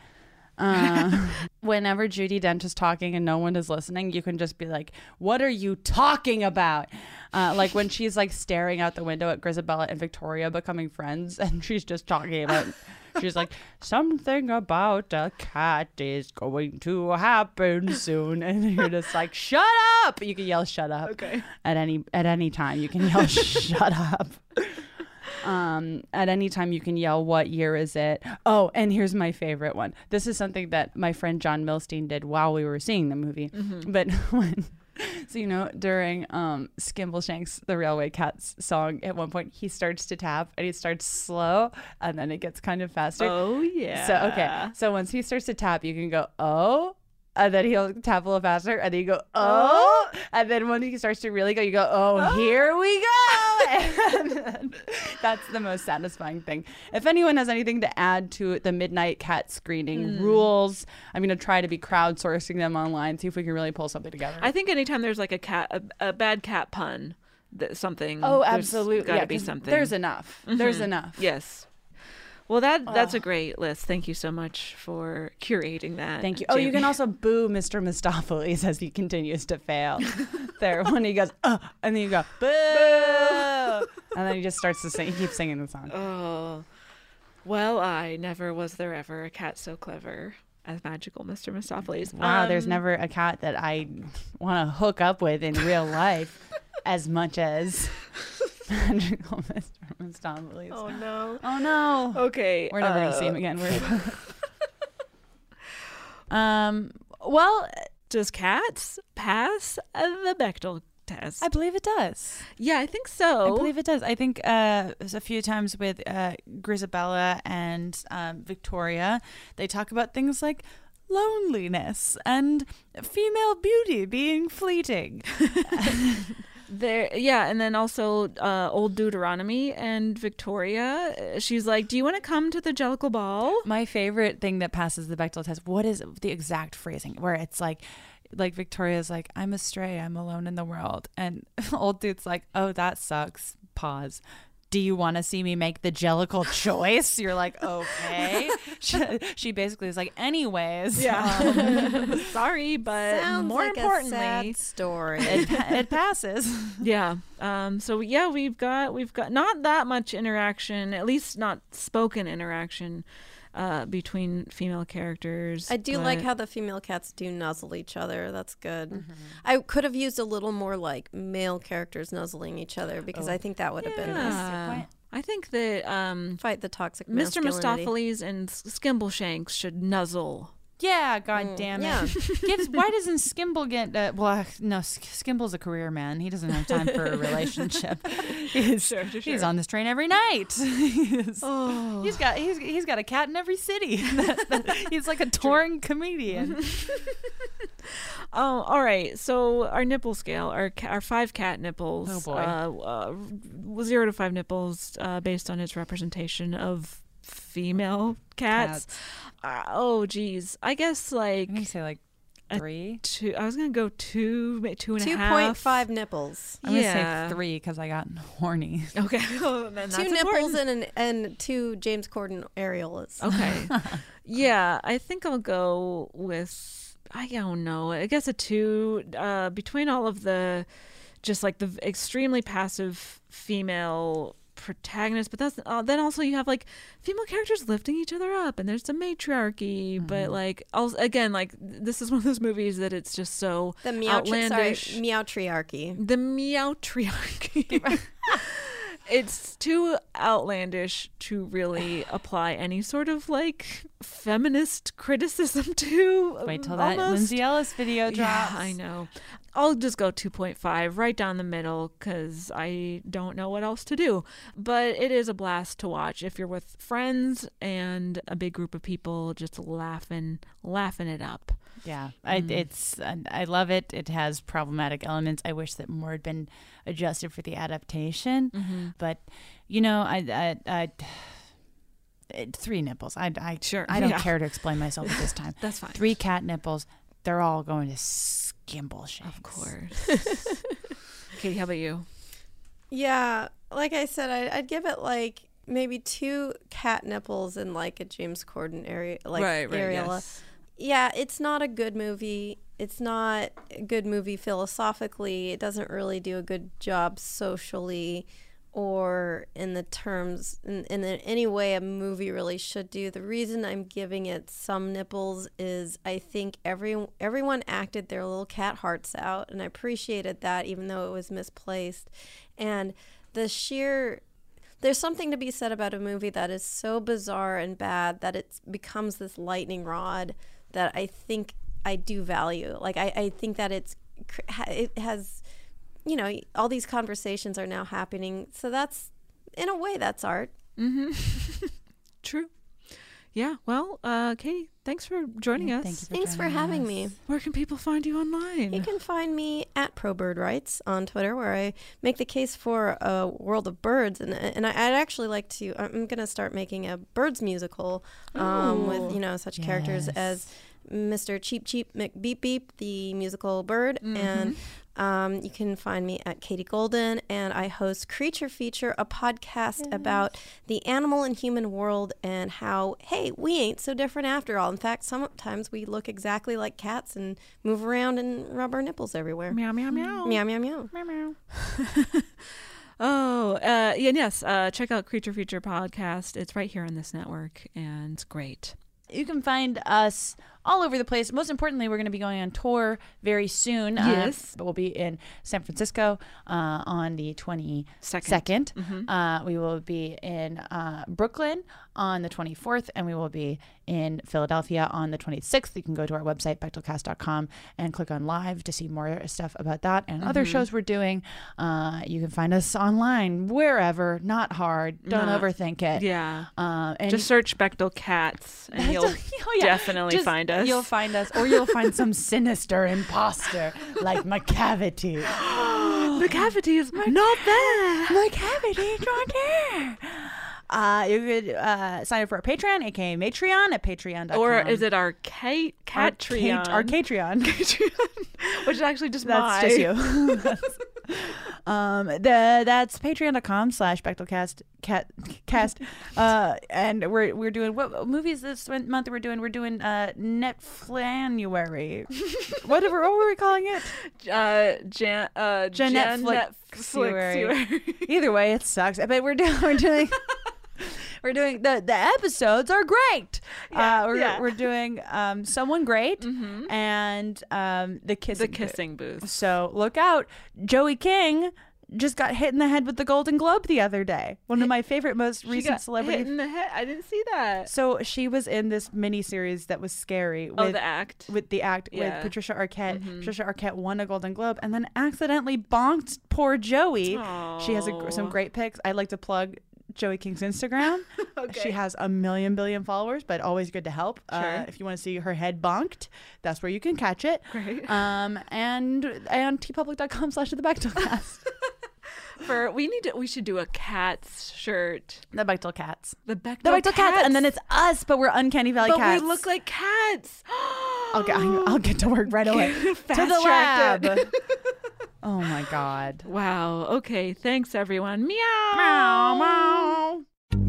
Uh, whenever Judi Dench is talking and no one is listening, you can just be like, "What are you talking about?" Uh, like when she's like staring out the window at Grizabella and Victoria becoming friends, and she's just talking about. She's like, something about a cat is going to happen soon, and you're just like, shut up! You can yell, shut up. Okay. At any at any time, you can yell, shut up. Um, at any time, you can yell, What year is it? Oh, and here's my favorite one. This is something that my friend John Milstein did while we were seeing the movie. Mhm. But when, so you know, during um, Skimbleshanks, the Railway Cats song, at one point he starts to tap and he starts slow and then it gets kind of faster. Oh, yeah So, okay. So once he starts to tap, you can go, Oh. And then he'll tap a little faster, and then you go, oh, and then when he starts to really go, you go, oh, here we go. That's the most satisfying thing. If anyone has anything to add to the Midnight Cat screening Mm. rules, I'm going to try to be crowdsourcing them online, see if we can really pull something together. I think anytime there's like a cat, a, a bad cat pun, that something. Oh, there's absolutely. Got to Yeah, be something. there's enough. There's Mhm. enough. Yes. Well, that that's a great list. Thank you so much for curating that. Thank you. Oh, you can also boo Mr. Mistoffelees as he continues to fail. there, when he goes, uh, and then you go, boo! and then he just starts to sing. He keeps singing the song. Oh, well, I never was there ever a cat so clever as magical Mr. Mistoffelees. Wow, there's Um, never a cat that I want to hook up with in real life as much as magical Mr. Mistoffelees. Oh no! Oh no! Okay, we're never gonna see him uh, again. We're um. Well, does cats pass uh, the Bechdel test? I believe it does. Yeah, I think so. I believe it does. I think uh, a few times with uh, Grizabella and um, Victoria, they talk about things like loneliness and female beauty being fleeting. There, yeah, and then also uh, old Deuteronomy and Victoria. She's like, "Do you want to come to the Jellicle Ball?" My favorite thing that passes the Bechdel test. What is the exact phrasing where it's like, like Victoria's like, "I'm astray. I'm alone in the world," and old dude's like, "Oh, that sucks." Pause. Do you want to see me make the jellicle choice? You're like, okay. she, she basically is like, anyways. um, Sorry, but Sounds more like importantly, story. it, it passes. yeah. Um. So yeah, we've got we've got not that much interaction, at least not spoken interaction, uh, between female characters. I do like how the female cats do nuzzle each other. That's good. Mm-hmm. I could have used a little more like male characters nuzzling each other because Oh. I think that would have been nice. I think that um, fight the toxic Mr. masculinity. Mistoffelees and Skimbleshanks should nuzzle. Yeah, god Mm, damn it. yeah. Gives, why doesn't Skimble get uh, well no Skimble's a career man. He doesn't have time for a relationship. He's, Sure, sure, he's on this train every night. he's, Oh. he's got he's, he's got a cat in every city. he's like a touring comedian. Oh, all right. So our nipple scale, our our five cat nipples. Oh, boy. Uh, uh, zero to five nipples, uh, based on its representation of female cats. Uh, oh, geez. I guess like I'm say like three. two. I was gonna go two, two and a Two half. point five nipples. I'm gonna say three because I got horny. Okay. Oh, two nipples important. and an, and two James Corden areolas. Okay. yeah, I think I'll go with I don't know. I guess a two uh, between all of the just like the extremely passive female protagonists, but that's uh, then also you have like female characters lifting each other up, and there's some matriarchy. But like also again, like this is one of those movies that it's just so The meow outlandish. sorry, meowtriarchy. The meowtriarchy. it's too outlandish to really apply any sort of like feminist criticism to. Wait till that. Lindsay Ellis video drops. Yeah, I know. I'll just go 2.5 right down the middle because I don't know what else to do. But it is a blast to watch if you're with friends and a big group of people just laughing, laughing it up. Yeah, I, Mm. it's I love it. It has problematic elements. I wish that more had been adjusted for the adaptation. Mhm. But you know, I, I, I three nipples. I, I Sure, I don't yeah. care to explain myself at this time. That's fine. Three cat nipples. They're all going to Skimbleshanks. Of course. Katie, how about you? Yeah, like I said, I, I'd give it like maybe two cat nipples and like a James Corden area, like Right, right, areola. yes. yeah, it's not a good movie. It's not a good movie philosophically. It doesn't really do a good job socially or in the terms in, in any way a movie really should do. The reason I'm giving it some nipples is I think every everyone acted their little cat hearts out and I appreciated that even though it was misplaced. And the sheer there's something to be said about a movie that is so bizarre and bad that it becomes this lightning rod that I think I do value. Like I, I think that it's it has, you know, all these conversations are now happening. So that's in a way that's art. Mm-hmm. True. Yeah. Well, uh, Katie, thanks for joining Yeah, us. thank you for Thanks for having us. me. Where can people find you online? You can find me at ProBird Rights on Twitter, where I make the case for a world of birds, and and I, I'd actually like to. I'm going to start making a birds musical um, with you know such characters as Mr. Cheep Cheep McBeep Beep, the musical bird, and um, you can find me at Katie Goldin, and I host Creature Feature, a podcast about the animal and human world and how hey we ain't so different after all. In fact, sometimes we look exactly like cats and move around and rub our nipples everywhere. Meow meow meow. Meow meow meow. Meow meow. Oh, uh, yeah, and yes, uh, check out Creature Feature podcast. It's right here on this network, and it's great. You can find us all over the place. Most importantly, we're going to be going on tour very soon. Yes. Uh, but we'll be in San Francisco uh, on the 22nd. Second. Mhm. Uh, we will be in uh, Brooklyn on the 24th, and we will be in Philadelphia on the 26th. You can go to our website, bechdelcast.com, and click on live to see more stuff about that and other Mhm. shows we're doing. Uh, you can find us online, wherever, not hard. Don't Not- overthink it. Yeah. Uh, and Just search Bechdel Cats, and you'll Oh, yeah. definitely Just- find us. You'll find us, or you'll find some sinister imposter like Macavity. Macavity is not there. Macavity is not there. Uh, you could uh, sign up for our Patreon, aka Matreon, at patreon.com. Or is it our Kate Catreon? Our Catreon. Which is actually just That's my. just you. That's- um, the that's patreon.com slash Bechdelcast cat cast. Uh, and we're we're doing what movies this month we're doing? We're doing uh Netflanuary. Whatever what were we calling it? Uh, Jan, uh, Jan Flick Either way, it sucks. But we're doing we're doing we're doing the the episodes are great. uh, we're yeah. we're doing um someone great and um the kissing The kissing booth. So look out, Joey King. Just got hit in the head with the Golden Globe the other day. One of my favorite, most recent celebrity. hit in the head. I didn't see that. So she was in this mini series that was scary. With, Oh, The Act. With the act Yeah. with Patricia Arquette. Mhm. Patricia Arquette won a Golden Globe and then accidentally bonked poor Joey. She has a, some great pics. I'd like to plug Joey King's Instagram. She has a million billion followers, but always good to help. Uh, if you want to see her head bonked, that's where you can catch it. Great. Um, and and teepublic.com slash the Bechdelcast. For we need to. We should do a cats shirt. The Bechdel Cats. The Bechdel, The Bechdel Cats. And then it's us, but we're Uncanny Valley But Cats. we look like cats. I'll get, I'll get to work right away. to the lab. oh my God. Wow. Okay. Thanks, everyone. Meow. Meow, meow.